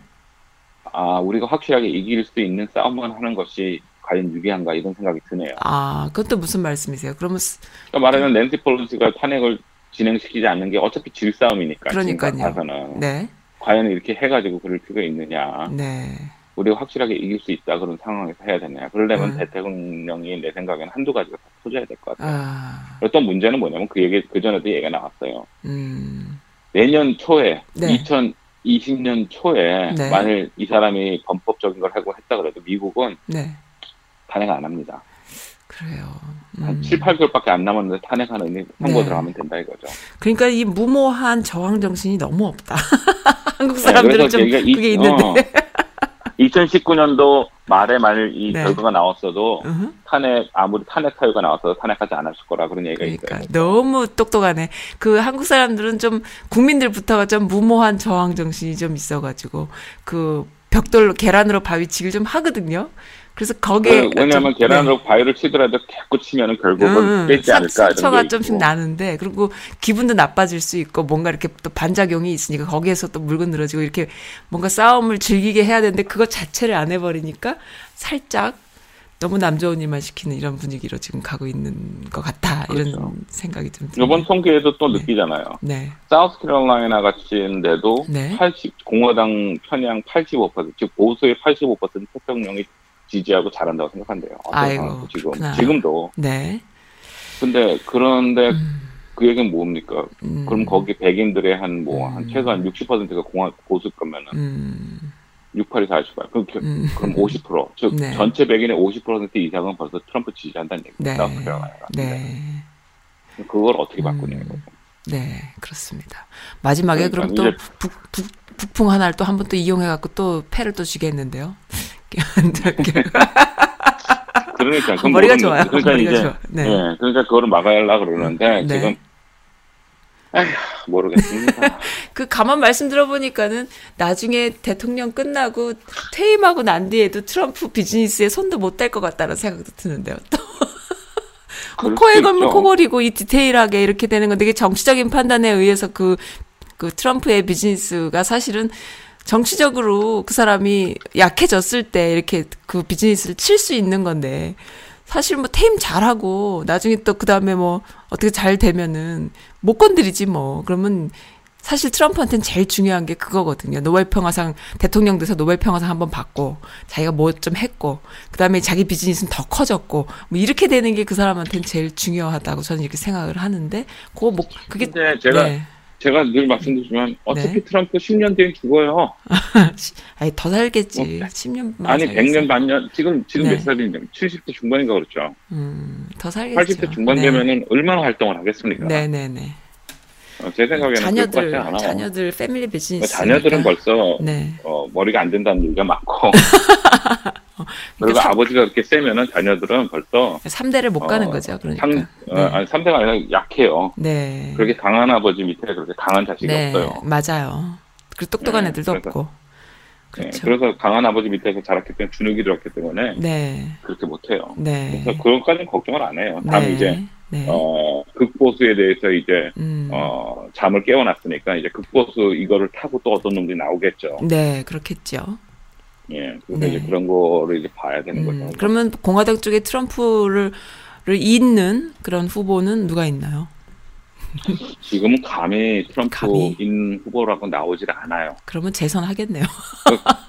아, 우리가 확실하게 이길 수 있는 싸움만 하는 것이 과연 유리한가 이런 생각이 드네요. 아, 그것도 무슨 말씀이세요? 그러면 스- 그러니까 말하면 낸시 펠로시가 탄핵을 진행시키지 않는 게 어차피 질 싸움이니까. 그러니까요. 지금. 네. 과연 이렇게 해가지고 그럴 필요가 있느냐. 네. 우리가 확실하게 이길 수 있다 그런 상황에서 해야 되냐. 그러려면 음. 대통령이 내 생각에는 한두 가지가 다 터져야 될 것 같아요. 아. 또 문제는 뭐냐면 그 얘기, 그 전에도 얘기가 나왔어요. 음. 내년 초에, 네. 2020년 초에, 네. 만일 이 사람이 범법적인 걸 하고 했다 그래도 미국은 네. 탄핵 안 합니다. 그래요. 한 음. 7, 8개월밖에 안 남았는데 탄핵하는 선거 네. 들어가면 된다 이거죠. 그러니까 이 무모한 저항 정신이 너무 없다. 한국 네, 사람들은 그래서 좀 이- 그게 있는데. 2019년도 말에 만일 이 네. 결과가 나왔어도 으흠. 탄핵 아무리 탄핵 사유가 나왔어도 탄핵하지 않았을 거라 그런 얘기가 그러니까 있어요. 너무 똑똑하네. 그 한국 사람들은 좀 국민들부터가 좀 무모한 저항 정신이 좀 있어가지고 그 벽돌로 계란으로 바위치기를 좀 하거든요. 그래서 거기에 그, 왜냐하면 좀- 계란으로 바위를 치더라도 자꾸 치면은 결국은 깨지 상- 않을까 이런 상처가 게 좀씩. 나는데 그리고 기분도 나빠질 수 있고 뭔가 이렇게 또 반작용이 있으니까 거기에서 또 물건 늘어지고 이렇게 뭔가 싸움을 즐기게 해야 되는데 그거 자체를 안 해버리니까 살짝 너무 남 좋은 일만 시키는 이런 분위기로 지금 가고 있는 것 같다 이런 그렇죠. 생각이 좀 드네요. 이번 총기에도 또 네. 느끼잖아요. 네, 사우스캐롤라이나 같은데도 네. 80 공화당 편향 85%, 즉 보수의 85% 대통령이 지지하고 잘한다고 생각한대요. 아이고, 지금 그렇구나. 지금도. 네. 근데 그런데 음, 그 얘기는 뭡니까? 음, 그럼 거기 백인들의 한 뭐한 음. 최소한 60%가 공화 보수 거면은 음, 68이 48. 그럼, 겨- 음. 그럼 50%. 즉 네. 전체 백인의 50% 이상은 벌써 트럼프 지지한다는 얘기입니다. 네. 네, 그걸 어떻게 바꾸냐 음. 이거죠. 네, 그렇습니다. 마지막에 그러니까 그럼 또 북, 북, 북풍 하나를 또 한 번 또 이용해 갖고 또 패를 또 쥐겠는데요. 그러니까 그럼 머리가 좋아요. 그러니까 머리가 이제 좋아. 네. 예, 그러니까 그거를 막아야려 그러는데 네. 지금 에휴 모르겠습니다. 그 가만 말씀 들어보니까는 나중에 대통령 끝나고 퇴임하고 난 뒤에도 트럼프 비즈니스에 손도 못 댈 것 같다는 생각도 드는데요. 또 뭐 코에 수 걸면 있죠. 코골이고 이 디테일하게 이렇게 되는 건데 이게 정치적인 판단에 의해서 그, 그 트럼프의 비즈니스가 사실은 정치적으로 그 사람이 약해졌을 때 이렇게 그 비즈니스를 칠 수 있는 건데 사실 뭐 테임 잘하고 나중에 또 그 다음에 뭐 어떻게 잘 되면은 못 건드리지 뭐 그러면 사실 트럼프한테는 제일 중요한 게 그거거든요. 노벨 평화상 대통령 돼서 노벨 평화상 한번 받고 자기가 뭐 좀 했고 그다음에 자기 비즈니스는 더 커졌고 뭐 이렇게 되는 게 그 사람한테는 제일 중요하다고 저는 이렇게 생각을 하는데 그거 뭐 그게 제가 네. 제가 늘 말씀드리지만 어차피 네. 트럼프 10년 뒤엔 죽어요. 아니 더 살겠지. 어, 10년 아니 100년 반년 지금 지금 네. 몇 살이냐? 70대 중반인가 그렇죠. 음, 더 살겠죠. 80대 중반 되면은 얼마나 활동을 하겠습니까? 네, 네, 네. 어, 제 생각에는 자녀들. 자녀들 패밀리 비즈니스. 자녀들은 벌써 네. 어, 머리가 안 된다는 얘기가 많고 그리고 그러니까 삼- 아버지가 그렇게 세면은 자녀들은 벌써 3대를 못 가는 어, 거죠. 그러니까. 상, 어, 네. 아니 3대가 아니라 약해요. 네. 그렇게 강한 아버지 밑에 그렇게 강한 자식이 네, 없어요. 맞아요. 그리고 똑똑한 네, 애들도 그래서- 없고. 네, 그렇죠. 그래서 강한 아버지 밑에서 자랐기 때문에 주눅이 들었기 때문에 네. 그렇게 못해요. 네. 그래서 그것까지는 걱정을 안 해요. 다음 네. 이제 네. 어, 극보수에 대해서 이제 음. 어, 잠을 깨워놨으니까 이제 극보수 이거를 타고 또 어떤 놈들이 나오겠죠. 네, 그렇겠죠. 예, 그래서 네. 이제 그런 거를 이제 봐야 되는 음, 거죠. 그러면 공화당 쪽에 트럼프를 를 잇는 그런 후보는 누가 있나요? 지금은 감히? 트럼프인 후보라고 나오질 않아요. 그러면 재선하겠네요.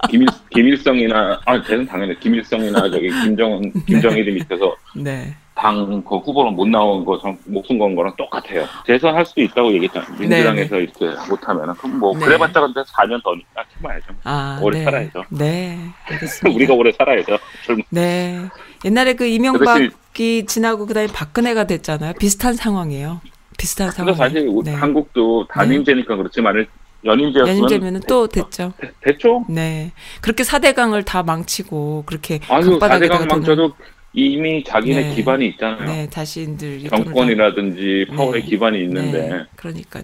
김일 김일성이나 아 대선 당연히 김일성이나 저기 김정은 김정일이 밑에서 네. 당 그 후보로 못 나온 거 전- 목숨 건 거랑 똑같아요. 재선할 수도 있다고 얘기했잖아요. 민주당에서 이렇게 못하면은 그럼 뭐 네. 그래봤자 근데 4년 더니까 참아야죠. 아, 오래 네. 살아야죠. 네. 알겠습니다. 우리가 오래 살아야죠. 젊은 네. 옛날에 그 이명박이 지나고 그다음에 박근혜가 됐잖아요. 비슷한 상황이에요. 비슷한 상황. 그래서 사실 우- 네. 한국도 단임제니까 그렇지만 연임제였으면 연임제면은 또 됐죠. 되- 됐죠. 네. 그렇게 4대강을 다 망치고 그렇게 아유 강바닥에다가 4대강 돈을- 망쳐도 이미 자기네 네. 기반이 있잖아요. 네, 자신들 정권이라든지 파워의 네. 기반이 다- 있는데 네, 그러니까요.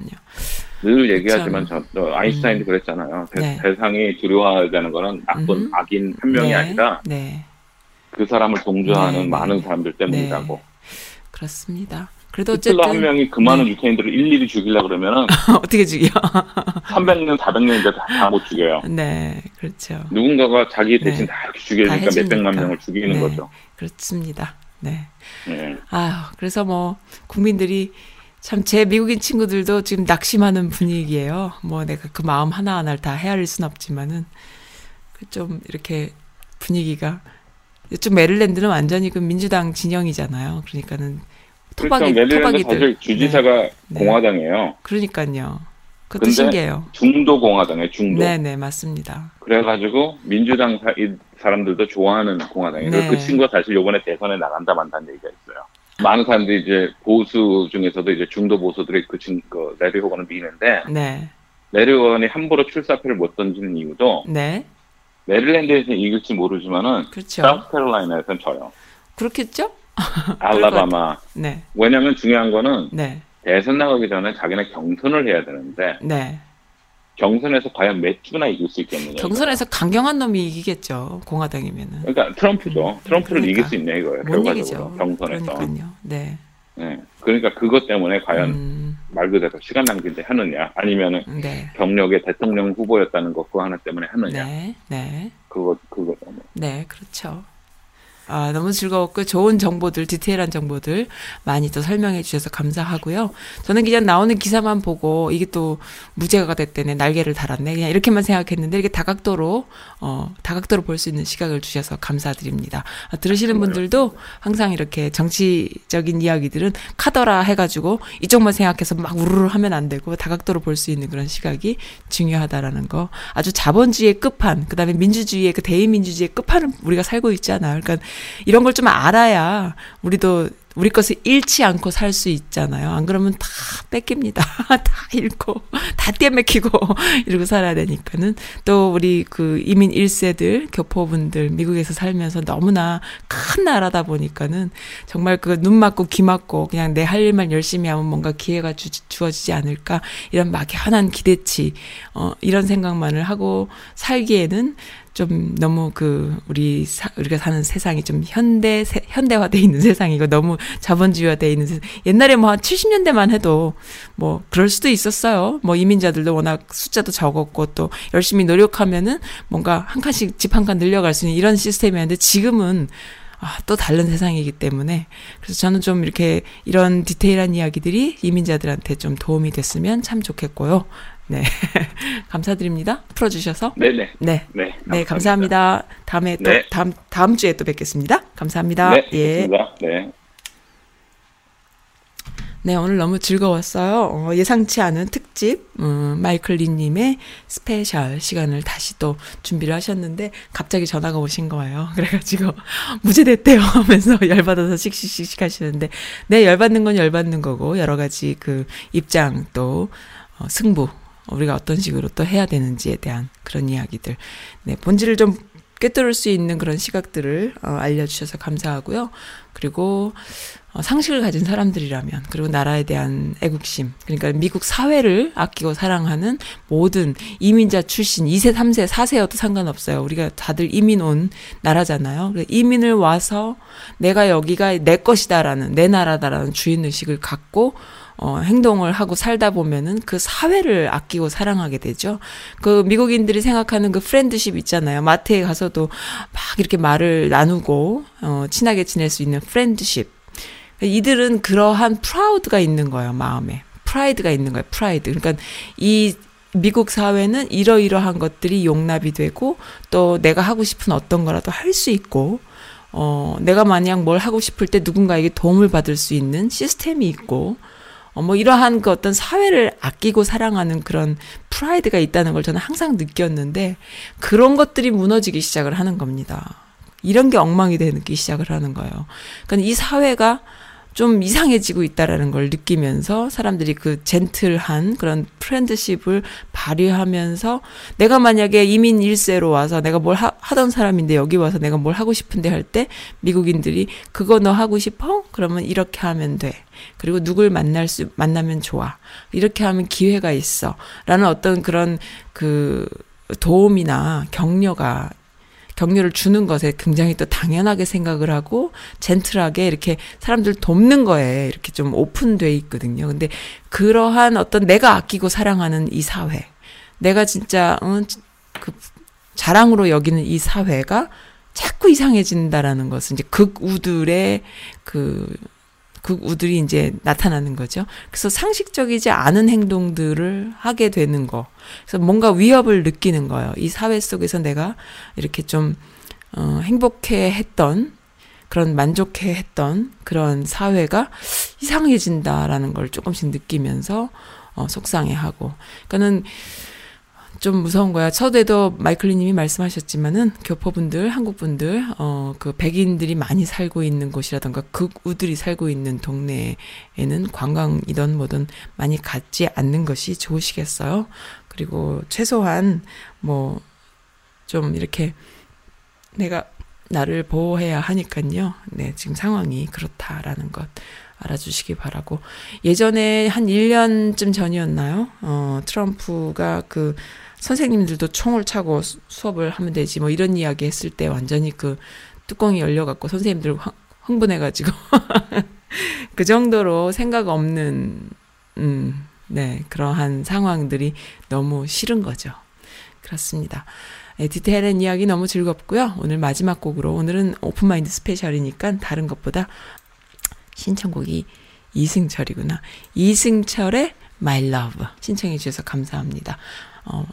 늘 얘기하지만 저, 저 아인슈타인도 음. 그랬잖아요. 대, 네. 상이 두려워하는 거는 나쁜 음. 악인 한 명이 네, 아니라 네. 그 사람을 동조하는 네, 네. 많은 사람들 때문이라고. 그렇습니다. 그래도 히틀러 한 어쨌든 명이 그 많은 네. 유태인들을 일일이 죽이려 그러면은 어떻게 죽여? 300년, 400년인데 다못 죽여요. 네, 그렇죠. 누군가가 자기 대신 네. 다 이렇게 죽이니까 다. 몇백만 명을 죽이는 네. 거죠. 그렇습니다. 네. 예. 아유, 그래서 뭐 국민들이 참 제 미국인 친구들도 지금 낙심하는 분위기예요. 뭐 내가 그 마음 하나 하나를 다 헤아릴 순 없지만은 그좀 이렇게 분위기가 이쪽 메릴랜드는 완전히 그 민주당 진영이잖아요. 그러니까는 토박이 그렇죠. 메릴랜드 토박이들. 사실 주지사가 네. 공화당이에요. 그러니까요. 그것도 근데 신기해요. 중도 공화당이에요. 중도. 네, 네, 맞습니다. 그래가지고 민주당 사, 이 사람들도 좋아하는 공화당이에요. 네. 그 친구가 사실 요번에 대선에 나간다 만다는 얘기가 있어요. 많은 사람들이 이제 보수 중에서도 이제 중도 보수들이 그 친, 그 레리 호건을 미는데 네, 레리 호건이 함부로 출사표를 못 던지는 이유도 네, 메릴랜드에서 이길지 모르지만은 그렇죠. 사우스캐롤라이나에서는 져요. 그렇겠죠? 알라바마. 네, 왜냐면 중요한 거는 네, 대선 나가기 전에 자기네 경선을 해야 되는데 네. 경선에서 과연 몇 주나 이길 수 있겠느냐. 경선에서 강경한 놈이 이기겠죠. 공화당이면은. 그러니까 트럼프죠. 트럼프를 그러니까. 이길 수 있네 이거예요. 못 결과적으로 이기죠. 경선에서. 그러니까요. 네. 네. 그러니까 그것 때문에 과연 음, 말 그대로 시간 낭비인데 하느냐 아니면은 네. 경력의 대통령 후보였다는 것 그거 하나 때문에 하느냐 네. 네. 그거 그거 때문에 네. 그렇죠. 아, 너무 즐거웠고 좋은 정보들, 디테일한 정보들 많이 또 설명해 주셔서 감사하고요. 저는 그냥 나오는 기사만 보고 이게 또 무죄가 됐대네, 날개를 달았네. 그냥 이렇게만 생각했는데 이렇게 다각도로 어, 다각도로 볼 수 있는 시각을 주셔서 감사드립니다. 아, 들으시는 분들도 항상 이렇게 정치적인 이야기들은 카더라 해가지고 이쪽만 생각해서 막 우르르 하면 안 되고 다각도로 볼 수 있는 그런 시각이 중요하다라는 거. 아주 자본주의의 끝판, 그 다음에 민주주의의 그 대의민주주의의 끝판을 우리가 살고 있잖아요. 그러니까 이런 걸 좀 알아야 우리도 우리 것을 잃지 않고 살 수 있잖아요. 안 그러면 다 뺏깁니다. 다 잃고, 다 떼맥히고, 이러고 살아야 되니까는. 또 우리 그 이민 1세들, 교포분들, 미국에서 살면서 너무나 큰 나라다 보니까는 정말 그 눈 맞고 귀 맞고 그냥 내 할 일만 열심히 하면 뭔가 기회가 주, 주어지지 않을까. 이런 막연한 기대치, 어, 이런 생각만을 하고 살기에는 좀 너무 그 우리 사, 우리가 사는 세상이 좀 현대 세, 현대화돼 있는 세상이고 너무 자본주의화돼 있는 세상. 옛날에 뭐 한 70년대만 해도 뭐 그럴 수도 있었어요. 뭐 이민자들도 워낙 숫자도 적었고 또 열심히 노력하면은 뭔가 한 칸씩 집 한 칸 늘려갈 수 있는 이런 시스템이었는데 지금은 아, 또 다른 세상이기 때문에 그래서 저는 좀 이렇게 이런 디테일한 이야기들이 이민자들한테 좀 도움이 됐으면 참 좋겠고요. 네. 감사드립니다. 풀어주셔서. 네네. 네. 네. 네, 감사합니다. 다음에 또, 네. 다음, 다음 주에 또 뵙겠습니다. 감사합니다. 네. 예. 네. 네, 오늘 너무 즐거웠어요. 어, 예상치 않은 특집, 음, 마이클 리님의 special 시간을 다시 또 준비를 하셨는데, 갑자기 전화가 오신 거예요. 그래가지고, 무죄됐대요 하면서 열받아서 씩씩씩 하시는데, 네, 열받는 건 열받는 거고, 여러 가지 그 입장 또, 어, 승부, 우리가 어떤 식으로 또 해야 되는지에 대한 그런 이야기들. 네, 본질을 좀 꿰뚫을 수 있는 그런 시각들을 어, 알려주셔서 감사하고요. 그리고 어, 상식을 가진 사람들이라면 그리고 나라에 대한 애국심 그러니까 미국 사회를 아끼고 사랑하는 모든 이민자 출신 2세, 3세, 4세여도 상관없어요. 우리가 다들 이민 온 나라잖아요. 이민을 와서 내가 여기가 내 것이다라는 내 나라다라는 주인 의식을 갖고 어, 행동을 하고 살다 보면은 그 사회를 아끼고 사랑하게 되죠. 그 미국인들이 생각하는 그 friendship 있잖아요. 마트에 가서도 막 이렇게 말을 나누고, 어, 친하게 지낼 수 있는 friendship. 이들은 그러한 proud가 있는 거예요, 마음에. 프라이드가 있는 거예요, 프라이드. 그러니까 이 미국 사회는 이러이러한 것들이 용납이 되고 또 내가 하고 싶은 어떤 거라도 할 수 있고 어, 내가 만약 뭘 하고 싶을 때 누군가에게 도움을 받을 수 있는 시스템이 있고 어, 뭐 이러한 그 어떤 사회를 아끼고 사랑하는 그런 프라이드가 있다는 걸 저는 항상 느꼈는데 그런 것들이 무너지기 시작을 하는 겁니다. 이런 게 엉망이 되기 시작을 하는 거예요. 그러니까 이 사회가 좀 이상해지고 있다라는 걸 느끼면서 사람들이 그 젠틀한 그런 프렌드십을 발휘하면서 내가 만약에 이민 1세로 와서 내가 뭘 하, 던 사람인데 여기 와서 내가 뭘 하고 싶은데 할 때 미국인들이 그거 너 하고 싶어? 그러면 이렇게 하면 돼. 그리고 누굴 만날 수 만나면 좋아. 이렇게 하면 기회가 있어. 라는 어떤 그런 그 도움이나 격려가 격려를 주는 것에 굉장히 또 당연하게 생각을 하고 젠틀하게 이렇게 사람들 돕는 거에 이렇게 좀 오픈돼 있거든요. 근데 그러한 어떤 내가 아끼고 사랑하는 이 사회, 내가 진짜 어, 그 자랑으로 여기는 이 사회가 자꾸 이상해진다라는 것은 이제 극우들의 그 극우들이 이제 나타나는 거죠. 그래서 상식적이지 않은 행동들을 하게 되는 거. 그래서 뭔가 위협을 느끼는 거예요. 이 사회 속에서 내가 이렇게 좀, 어, 행복해 했던, 그런 만족해 했던 그런 사회가 이상해진다라는 걸 조금씩 느끼면서, 어, 속상해 하고. 그러니까는, 좀 무서운 거야. 첫에도 마이클리님이 말씀하셨지만은 교포분들, 한국분들, 어, 그 백인들이 많이 살고 있는 곳이라던가 극우들이 살고 있는 동네에는 관광이든 뭐든 많이 갖지 않는 것이 좋으시겠어요. 그리고 최소한 뭐 좀 이렇게 내가 나를 보호해야 하니까요. 네, 지금 상황이 그렇다라는 것. 알아주시기 바라고. 예전에 한 1년쯤 전이었나요? 어, 트럼프가 그 선생님들도 총을 차고 수- 수업을 하면 되지 뭐 이런 이야기 했을 때 완전히 그 뚜껑이 열려갖고 선생님들 흥- 흥분해가지고 그 정도로 생각 없는 음, 네 그러한 상황들이 너무 싫은 거죠. 그렇습니다. 네, 디테일한 이야기 너무 즐겁고요. 오늘 마지막 곡으로 오늘은 오픈마인드 스페셜이니까 다른 것보다 신청곡이 이승철이구나. 이승철의 My Love 신청해 주셔서 감사합니다. 어,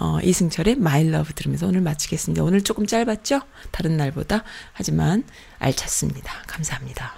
어, 이승철의 My Love 들으면서 오늘 마치겠습니다. 오늘 조금 짧았죠? 다른 날보다. 하지만 알찼습니다. 감사합니다.